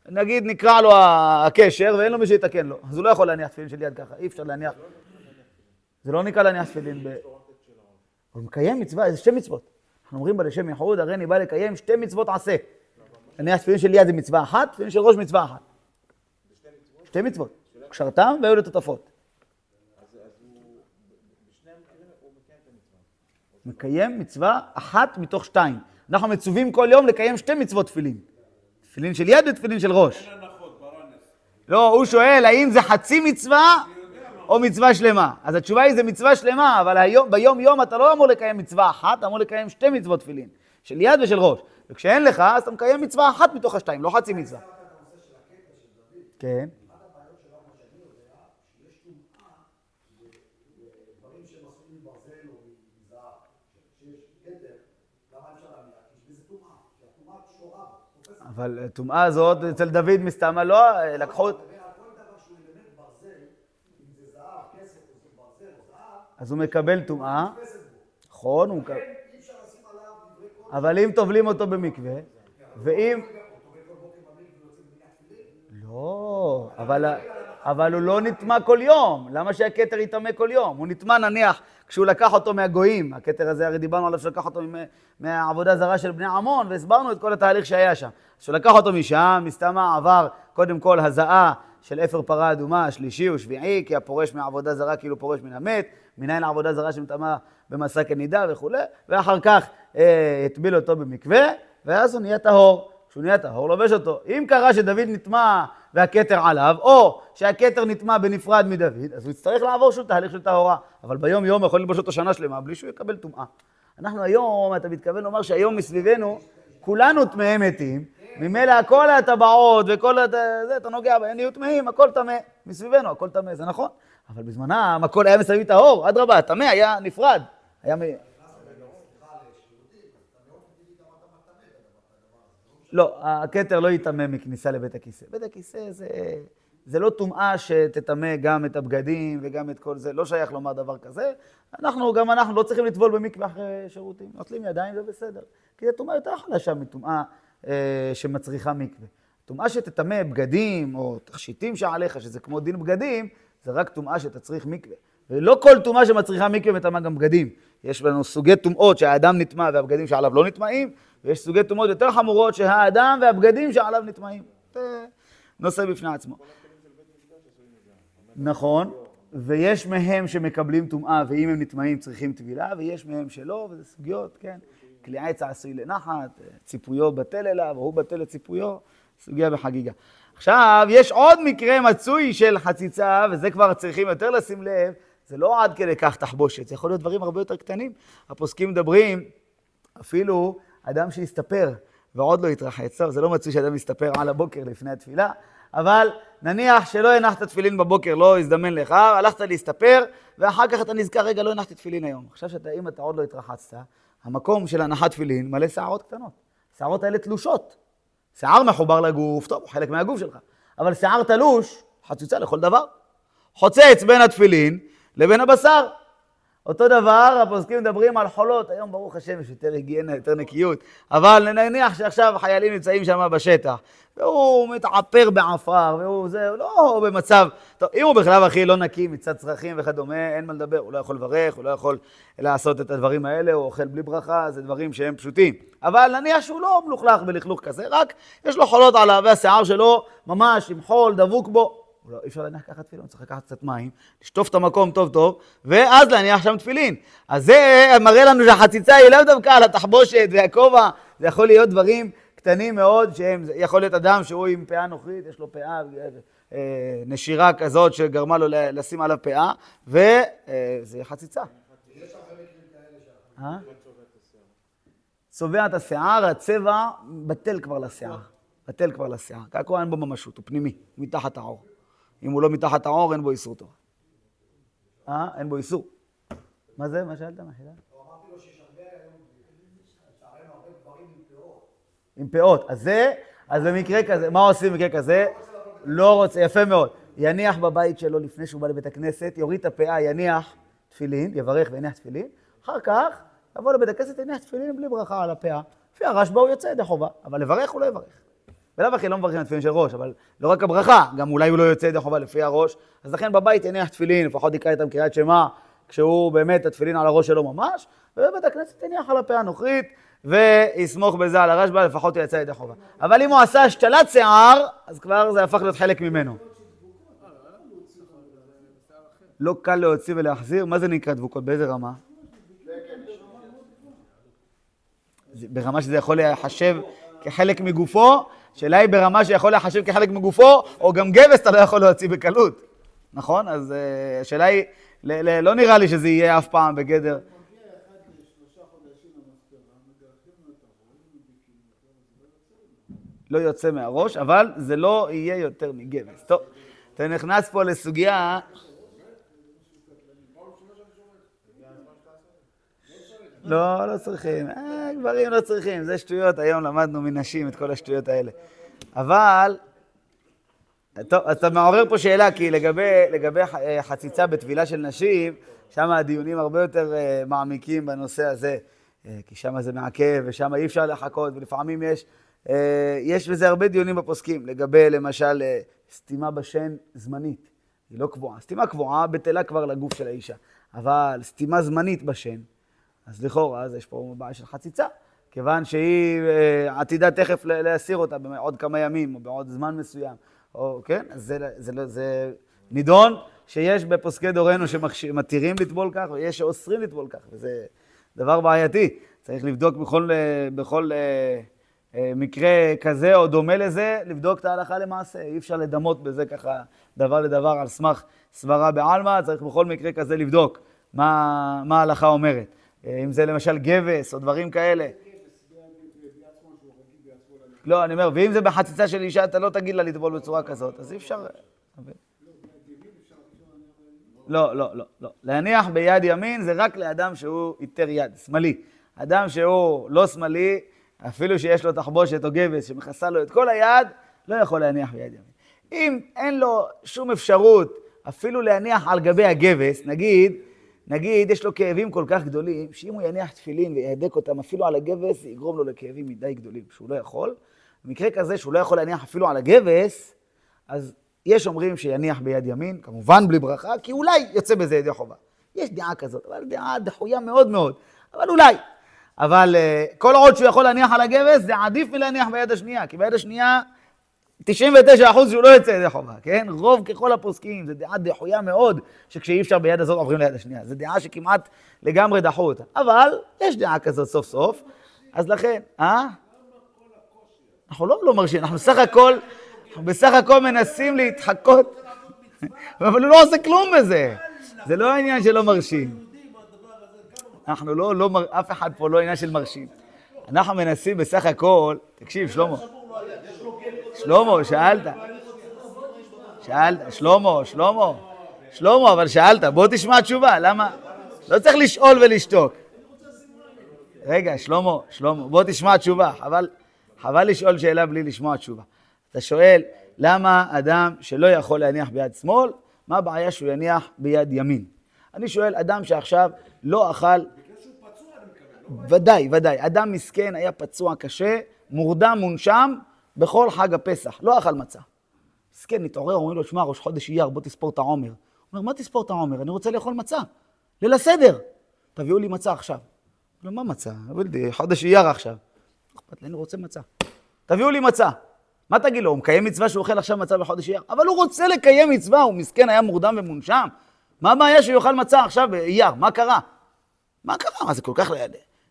Speaker 1: נגיד נקרע לו הקשר ואין לו מי שיתקן לו, אז הוא לא יכול להניח תפילין של יד ככה, אי אפשר להניח. זה לא נקרא להניח תפילין ב... הוא מקיים מצווה, זה שתי מצוות. אנחנו אומרים בה לשם ייחוד, הרי אני בא לקיים שתי מצוות עשה. להניח תפילין של יד זה מצווה אחת, תפילין של ראש מצווה אחת. שתי מצוות. קשרתם והיו לטוטפות. מקיים מצווה אחת מתוך שתיים. אנחנו מצווים כל יום לקיים שתי מצוות תפילין. תפילין של יד ותפילין של ראש. לא, הוא שואל האם זה חצי מצווה או מצווה שלמה. אז התשובה היא זה מצווה שלמה, אבל היום, ביום יום אתה לא אמור לקיים מצווה אחת, אתה אמור לקיים שתי מצוות תפילין. של יד ושל ראש. וכשאין לך, אז אתה מקיים מצווה אחת מתוך השתיים, לא חצי מצווה. כן. אבל טומאה הזאת אצל דוד מסתמה לא, לקחו... אז הוא מקבל טומאה, נכון, הוא מקבל... אבל אם טובלים אותו במקווה, ואם... לא, אבל, אבל הוא לא נטמע כל יום. למה שהכתר יטמא כל יום? הוא נטמע נניח כשהוא לקח אותו מהגויים. הכתר הזה, הרי דיברנו עליו שלקח אותו מהעבודה זרה של בני עמון, והסברנו את כל התהליך שהיה שם. כשהוא לקח אותו משם, מסתמה עבר קודם כל הזעה של אפר פרה אדומה, השלישי ושביעי, כי הפורש מהעבודה זרה כאילו פורש מן המת, מנין העבודה זרה שמטמאה במסע כנידה וכולי, ואחר כך אה, הטביל אותו במקווה, ואז הוא נהיה טהור. כשהוא נהיה טהור, לובש אותו. אם קרה שדוד נטמע והכתר עליו, או שהכתר נטמע בנפרד מדוד, אז הוא יצטרך לעבור שוב תהליך של טהורה. אבל ביום יום יכול ללבוש אותו שנה שלמה בלי שהוא יקבל טומאה. אנחנו היום, אתה מתכוון לומר שהיום מסביבנו, כולנו טמאי מתים, ממילא כל הטבעות וכל הת... זה, אתה נוגע בהם, נהיו טמאים, הכל טמא. מסביבנו, הכל טמא, זה נכון. אבל בזמנם הכל היה מסביב טהור, אדרבה, הטמא היה נפרד. היה לא, הכתר לא יטמא מכניסה לבית הכיסא. בית הכיסא זה, זה לא טומאה שתטמא גם את הבגדים וגם את כל זה, לא שייך לומר דבר כזה. אנחנו, גם אנחנו לא צריכים לטבול במקווה אחרי שירותים. נוטלים ידיים זה בסדר. כי זו טומאה יותר חלשה מטומאה אה, שמצריכה מקווה. טומאה שתטמא בגדים או תכשיטים שעליך, שזה כמו דין בגדים, זה רק טומאה שתצריך מקווה. ולא כל טומאה שמצריכה מקווה מטמאה גם בגדים. יש לנו סוגי טומאות שהאדם נטמא והבגדים שעליו לא נטמאים, ויש סוגי טומאות יותר חמורות שהאדם והבגדים שעליו נטמאים. זה נושא בפני עצמו. נכון, ויש מהם שמקבלים טומאה, ואם הם נטמאים צריכים טבילה, ויש מהם שלא, וזה סוגיות, כן. כלי עץ עשוי לנחת, ציפויו בטל אליו, הוא בטל לציפויו, סוגיה בחגיגה. עכשיו, יש עוד מקרה מצוי של חציצה, וזה כבר צריכים יותר לשים לב, זה לא עד כדי כך תחבושת, זה יכול להיות דברים הרבה יותר קטנים. הפוסקים מדברים, אפילו אדם שהסתפר ועוד לא התרחץ, טוב, זה לא מצוי שאדם יסתפר על הבוקר לפני התפילה, אבל נניח שלא הנחת תפילין בבוקר, לא הזדמן לך, הלכת להסתפר, ואחר כך אתה נזכר, רגע, לא הנחתי תפילין היום. עכשיו שאתה, אם אתה עוד לא התרחצת, המקום של הנחת תפילין מלא שערות קטנות. שערות האלה תלושות. שיער מחובר לגוף, טוב, חלק מהגוף שלך. אבל שיער תלוש, חצוצה לכל דבר. חוצץ בין התפילין לבין הבשר. אותו דבר, הפוסקים מדברים על חולות, היום ברוך השם יש יותר היגיינה, יותר נקיות, אבל נניח שעכשיו החיילים נמצאים שם בשטח, והוא מתעפר בעפר, והוא זה, לא במצב, טוב, אם הוא בכלל הכי לא נקי מצד צרכים וכדומה, אין מה לדבר, הוא לא יכול לברך, הוא לא יכול לעשות את הדברים האלה, הוא אוכל בלי ברכה, זה דברים שהם פשוטים. אבל נניח שהוא לא מלוכלך בלכלוך כזה, רק יש לו חולות עליו, והשיער שלו ממש עם חול דבוק בו, לא, אי אפשר להניח ככה תפילין, צריך לקחת קצת מים, לשטוף את המקום טוב טוב, ואז להניח שם תפילין. אז זה מראה לנו שהחציצה היא לאו דווקא על התחבושת והכובע, זה יכול להיות דברים קטנים מאוד, שהם, יכול להיות אדם שהוא עם פאה נוכרית, יש לו פאה, אה, נשירה כזאת שגרמה לו לשים עליו פאה, וזה חציצה. אה? צובע את השיער, הצבע בטל כבר לשיער. בטל כבר לשיער. ככה אין בו ממשות, הוא פנימי, מתחת העור. אם הוא לא מתחת העור, אין בו איסור תורה. אה? אין בו איסור. מה זה? מה שאלת? מה שאלת? פאות. עם פאות. אז זה, אז במקרה כזה, מה עושים במקרה כזה? לא רוצה, יפה מאוד. יניח בבית שלו לפני שהוא בא לבית הכנסת, יוריד את הפאה, יניח תפילין, יברך ויניח תפילין, אחר כך יבוא לבית הכנסת, יניח תפילין בלי ברכה על הפאה. לפי הרשב"א הוא יוצא ידי חובה, אבל לברך הוא לא יברך. בלאו הכי לא מברכים על תפילין של ראש, אבל לא רק הברכה, גם אולי הוא לא יוצא ידי חובה לפי הראש, אז לכן בבית יניח תפילין, לפחות יקרא איתם קריאת שמע, כשהוא באמת התפילין על הראש שלו ממש, ובבית הכנסת יניח על הפה הנוכרית, ויסמוך בזה על הרשב"א, לפחות הוא יצא ידי חובה. אבל אם הוא עשה השתלת שיער, אז כבר זה הפך להיות חלק ממנו. לא קל להוציא ולהחזיר, מה זה נקרא דבוקות? באיזה רמה? ברמה שזה יכול להיחשב כחלק מגופו, השאלה היא ברמה שיכול להיחשב כחלק מגופו, או גם גבס אתה לא יכול להוציא בקלות, נכון? אז uh, השאלה היא, לא נראה לי שזה יהיה אף פעם בגדר. לא יוצא מהראש, אבל זה לא יהיה יותר מגבס. טוב, אתה נכנס פה לסוגיה... לא, לא צריכים. אה, גברים לא צריכים, זה שטויות. היום למדנו מנשים את כל השטויות האלה. אבל, טוב, אתה מעורר פה שאלה, כי לגבי, לגבי אה, חציצה בטבילה של נשים, שם הדיונים הרבה יותר אה, מעמיקים בנושא הזה, כי שם זה מעכב ושם אי אפשר לחכות, ולפעמים יש, יש בזה הרבה דיונים בפוסקים, לגבי למשל סתימה בשן זמנית, היא לא קבועה. סתימה קבועה בטלה כבר לגוף של האישה, אבל סתימה זמנית בשן, אז לכאורה, אז יש פה בעיה של חציצה. כיוון שהיא אה, עתידה תכף להסיר אותה בעוד כמה ימים, או בעוד זמן מסוים, או כן, אז זה, זה, זה, זה נידון שיש בפוסקי דורנו שמתירים לטבול כך, ויש שאוסרים לטבול כך, וזה דבר בעייתי. צריך לבדוק בכל, אה, בכל אה, מקרה כזה או דומה לזה, לבדוק את ההלכה למעשה. אי אפשר לדמות בזה ככה דבר לדבר על סמך סברה בעלמא, צריך בכל מקרה כזה לבדוק מה, מה ההלכה אומרת. אם זה למשל גבס או דברים כאלה. לא, אני אומר, ואם זה בחציצה של אישה, אתה לא תגיד לה לטבול בצורה כזאת, אז אי אפשר... לא, לא, לא, לא. להניח ביד ימין זה רק לאדם שהוא איתר יד, שמאלי. אדם שהוא לא שמאלי, אפילו שיש לו תחבושת או גבס שמכסה לו את כל היד, לא יכול להניח ביד ימין. אם אין לו שום אפשרות אפילו להניח על גבי הגבס, נגיד, נגיד יש לו כאבים כל כך גדולים, שאם הוא יניח תפילין ויהדק אותם אפילו על הגבס, זה יגרום לו לכאבים מדי גדולים, שהוא לא יכול. במקרה כזה שהוא לא יכול להניח אפילו על הגבס, אז יש אומרים שיניח ביד ימין, כמובן בלי ברכה, כי אולי יוצא בזה ידי חובה. יש דעה כזאת, אבל דעה דחויה מאוד מאוד, אבל אולי. אבל uh, כל עוד שהוא יכול להניח על הגבס, זה עדיף מלהניח ביד השנייה, כי ביד השנייה 99% שהוא לא יוצא ידי חובה, כן? רוב ככל הפוסקים, זו דעה דחויה מאוד, שכשאי אפשר ביד הזאת עוברים ליד השנייה. זו דעה שכמעט לגמרי דחו אותה. אבל יש דעה כזאת סוף סוף, אז לכן, אה? אנחנו לא לא מרשים, אנחנו בסך הכל, אנחנו בסך הכל מנסים להתחקות, אבל הוא לא עושה כלום בזה. זה לא העניין שלא מרשים. אנחנו לא, לא, אף אחד פה לא עניין של מרשים. אנחנו מנסים בסך הכל, תקשיב, שלמה. שלמה, שאלת. שאלת, שלמה, שלמה. שלמה, אבל שאלת, בוא תשמע תשובה, למה? לא צריך לשאול ולשתוק. רגע, שלמה, שלמה, בוא תשמע תשובה, אבל... חבל לשאול שאלה בלי לשמוע תשובה. אתה שואל, למה אדם שלא יכול להניח ביד שמאל, מה הבעיה שהוא יניח ביד ימין? אני שואל, אדם שעכשיו לא אכל... ודאי, ודאי. אדם מסכן, היה פצוע קשה, מורדם, מונשם, בכל חג הפסח. לא אכל מצה. מסכן, מתעורר, אומרים לו, שמע, ראש חודש אייר, בוא תספור את העומר. הוא אומר, מה תספור את העומר? אני רוצה לאכול מצה. ליל הסדר. תביאו לי מצה עכשיו. הוא אומר, מה מצה? אבל חודש אייר עכשיו. אכפת לי, אני רוצה מצה. תביאו לי מצה. מה תגיד לו, הוא מקיים מצווה שהוא אוכל עכשיו מצה בחודש אייר? אבל הוא רוצה לקיים מצווה, הוא מסכן, היה מורדם ומונשם. מה הבעיה שהוא יאכל מצה עכשיו באייר? מה קרה? מה קרה? מה זה כל כך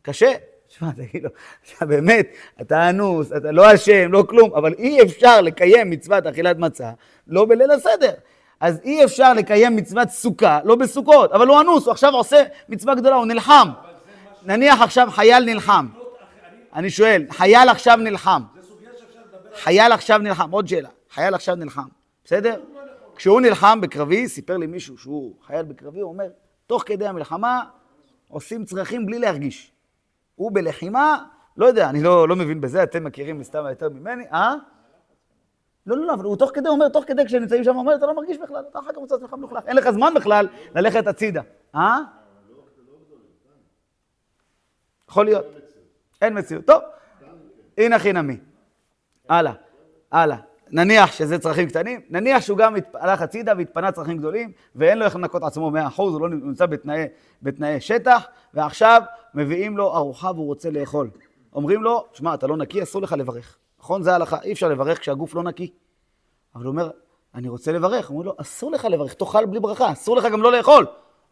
Speaker 1: קשה? תשמע, תגיד לו, אתה באמת, אתה אנוס, אתה לא אשם, לא כלום, אבל אי אפשר לקיים מצוות אכילת מצה לא בליל הסדר. אז אי אפשר לקיים מצוות סוכה לא בסוכות, אבל הוא אנוס, הוא עכשיו עושה מצווה גדולה, הוא נלחם. נניח עכשיו חייל נלחם. אני שואל, חייל עכשיו נלחם. חייל עכשיו נלחם, עוד שאלה, חייל עכשיו נלחם, בסדר? כשהוא נלחם בקרבי, סיפר לי מישהו שהוא חייל בקרבי, הוא אומר, תוך כדי המלחמה עושים צרכים בלי להרגיש. הוא בלחימה, לא יודע, אני לא, לא מבין בזה, אתם מכירים מסתם יותר ממני, אה? לא, לא, לא, אבל הוא תוך כדי אומר, תוך כדי כשנמצאים שם, אומר, אתה לא מרגיש בכלל, אתה אחר כך מוצא עצמך מלוכלך, אין לך זמן בכלל ללכת הצידה, אה? יכול להיות. אין מציאות. טוב, הנה חינמי. הלאה, הלאה. נניח שזה צרכים קטנים, נניח שהוא גם הלך הצידה והתפנה צרכים גדולים, ואין לו איך לנקות עצמו 100%, הוא לא נמצא בתנאי, בתנאי שטח, ועכשיו מביאים לו ארוחה והוא רוצה לאכול. אומרים לו, שמע, אתה לא נקי, אסור לך לברך. נכון? זה ההלכה, אי אפשר לברך כשהגוף לא נקי. אבל הוא אומר, אני רוצה לברך. אומרים לו, אסור לך לברך, תאכל בלי ברכה, אסור לך גם לא לאכול.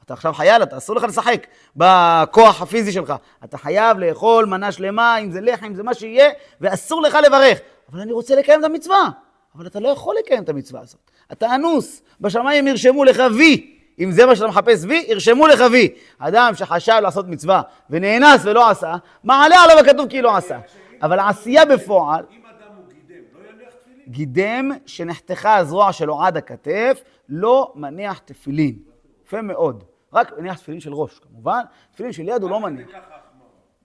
Speaker 1: אתה עכשיו חייל, אתה אסור לך לשחק בכוח הפיזי שלך. אתה חייב לאכול מנה שלמה, אם זה לחם, אם זה מה שיהיה, ואסור לך לברך. אבל אני רוצה לקיים את המצווה. אבל אתה לא יכול לקיים את המצווה הזאת. אתה אנוס, בשמיים ירשמו לך וי. אם זה מה שאתה מחפש וי, ירשמו לך וי. אדם שחשב לעשות מצווה ונאנס ולא עשה, מעלה עליו הכתוב כאילו עשה. אבל העשייה בפועל...
Speaker 2: אם אדם הוא גידם, לא יניח תפילין?
Speaker 1: גידם שנחתכה הזרוע שלו עד הכתף, לא מניח תפילין. יפה מאוד. רק מניח תפילין של ראש, כמובן. תפילין של יד הוא לא מניח.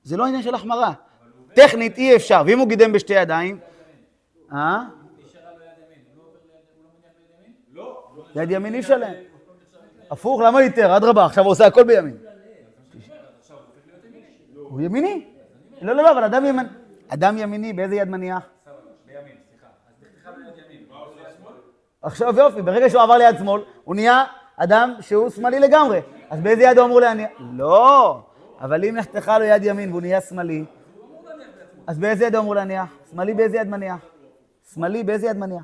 Speaker 1: זה לא עניין של החמרה. טכנית אי אפשר. ואם הוא גידם בשתי ידיים? אה? יד ימין אי אפשר להם. הפוך, למה יותר? אדרבה, עכשיו הוא עושה הכל בימין. הוא ימיני. לא, לא, לא, אבל אדם ימני. אדם ימיני, באיזה יד מניח? עכשיו יופי, ברגע שהוא עבר ליד שמאל, הוא נהיה אדם שהוא שמאלי לגמרי. אז באיזה יד הוא אמור להניח? לא, אבל אם נחתכה לו יד ימין והוא נהיה שמאלי, אז באיזה יד הוא אמור להניח? שמאלי באיזה יד מניח? שמאלי באיזה יד מניח?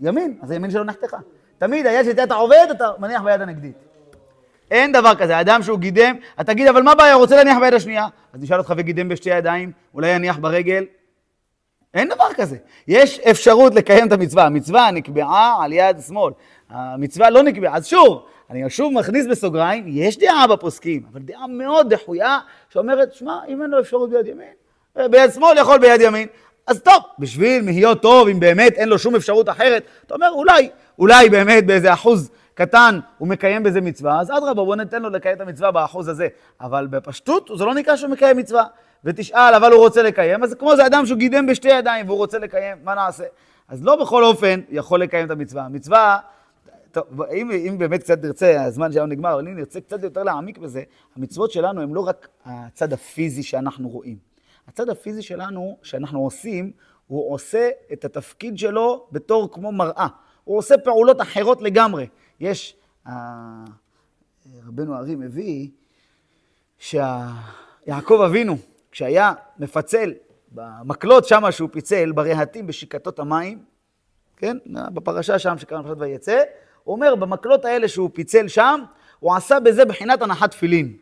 Speaker 1: ימין, אז הימין שלו נחתכה. תמיד היד של אתה עובד, אתה מניח ביד הנגדית. אין דבר כזה, אדם שהוא גידם, אתה תגיד, אבל מה הבעיה, רוצה להניח ביד השנייה? אז נשאל אותך וגידם בשתי ידיים, אולי יניח ברגל? אין דבר כזה. יש אפשרות לקיים את המצווה. המצווה נקבעה על יד שמאל. המצווה לא נקבעה. אז שוב, אני שוב מכניס בסוגריים, יש דעה בפוסקים, אבל דעה מאוד דחויה, שאומרת, שמע, אם אין לו אפשרות ביד ימין, ביד שמאל יכול ביד ימין. אז טוב, בשביל להיות טוב, אם באמת אין לו שום אפשרות אחרת, אתה אומר, אולי, אולי באמת באיזה אחוז קטן הוא מקיים בזה מצווה, אז אדרבה, בוא ניתן לו לקיים את המצווה באחוז הזה. אבל בפשטות, זה לא נקרא שהוא מקיים מצווה. ותשאל, אבל הוא רוצה לקיים, אז כמו זה אדם שהוא גידם בשתי ידיים והוא רוצה לקיים, מה נעשה? אז לא בכל אופן יכול לקיים את המצווה. המצווה, טוב, אם, אם באמת קצת נרצה, הזמן שלנו נגמר, אבל אם נרצה קצת יותר להעמיק בזה, המצוות שלנו הן לא רק הצד הפיזי שאנחנו רואים. הצד הפיזי שלנו, שאנחנו עושים, הוא עושה את התפקיד שלו בתור כמו מראה. הוא עושה פעולות אחרות לגמרי. יש, רבנו ארי מביא, שיעקב אבינו, כשהיה מפצל במקלות שמה שהוא פיצל, ברהטים, בשיקתות המים, כן? בפרשה שם שקראנו פרשת ויצא, הוא אומר, במקלות האלה שהוא פיצל שם, הוא עשה בזה בחינת הנחת תפילין.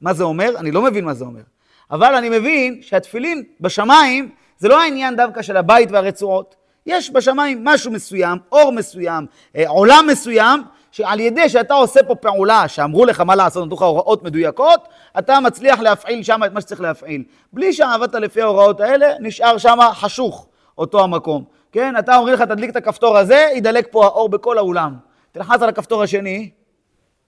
Speaker 1: מה זה אומר? אני לא מבין מה זה אומר. אבל אני מבין שהתפילין בשמיים זה לא העניין דווקא של הבית והרצועות. יש בשמיים משהו מסוים, אור מסוים, אה, עולם מסוים, שעל ידי שאתה עושה פה פעולה שאמרו לך מה לעשות, נתנו לך הוראות מדויקות, אתה מצליח להפעיל שם את מה שצריך להפעיל. בלי שעבדת לפי ההוראות האלה, נשאר שם חשוך אותו המקום. כן, אתה אומרים לך, תדליק את הכפתור הזה, ידלק פה האור בכל האולם. תלחץ על הכפתור השני,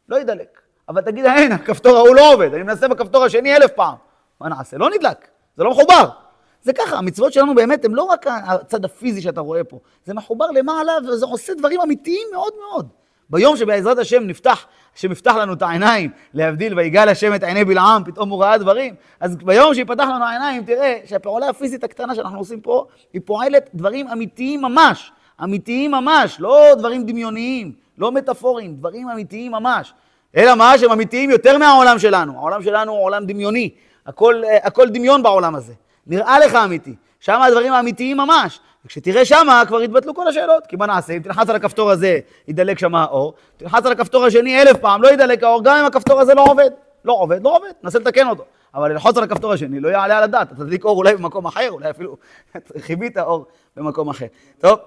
Speaker 1: לא ידלק. אבל תגיד, אין, הכפתור ההוא לא עובד, אני מנסה בכפתור השני אלף פעם. מה נעשה? לא נדלק, זה לא מחובר. זה ככה, המצוות שלנו באמת הן לא רק הצד הפיזי שאתה רואה פה, זה מחובר למעלה וזה עושה דברים אמיתיים מאוד מאוד. ביום שבעזרת השם נפתח, השם יפתח לנו את העיניים, להבדיל, ויגאל השם את עיני בלעם, פתאום הוא ראה דברים. אז ביום שיפתח לנו העיניים, תראה שהפעולה הפיזית הקטנה שאנחנו עושים פה, היא פועלת דברים אמיתיים ממש. אמיתיים ממש, לא דברים דמיוניים, לא מטאפוריים, דברים אמיתיים ממש. אלא מה? שהם אמיתיים יותר מהעולם שלנו. העולם שלנו הוא עולם דמיוני. הכל, הכל דמיון בעולם הזה. נראה לך אמיתי. שם הדברים האמיתיים ממש. וכשתראה שמה, כבר יתבטלו כל השאלות. כי מה נעשה? אם תלחץ על הכפתור הזה, ידלק שם האור. תלחץ על הכפתור השני אלף פעם, לא ידלק האור, גם אם הכפתור הזה לא עובד. לא עובד, לא עובד, ננסה לתקן אותו. אבל ללחוץ על הכפתור השני, לא יעלה על הדעת. אתה תדליק אור אולי במקום אחר, אולי אפילו חיבית אור במקום אחר. טוב.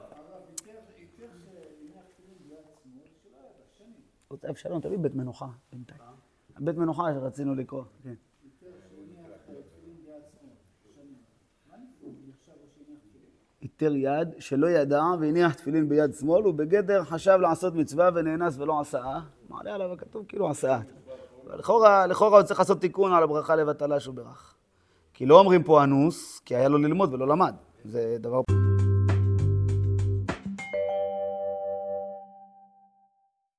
Speaker 1: אבשלום, תביא בית מנוחה בינתיים. בית מנוחה שרצינו לקרוא, כן. איתר יד שלא ידע והניח תפילין ביד שמאל ובגדר חשב לעשות מצווה ונאנס ולא עשה. מעלה עליו הכתוב כאילו עשה. לכאורה הוא צריך לעשות תיקון על הברכה לבטלה שהוא ברך. כי לא אומרים פה אנוס, כי היה לו ללמוד ולא למד. זה דבר...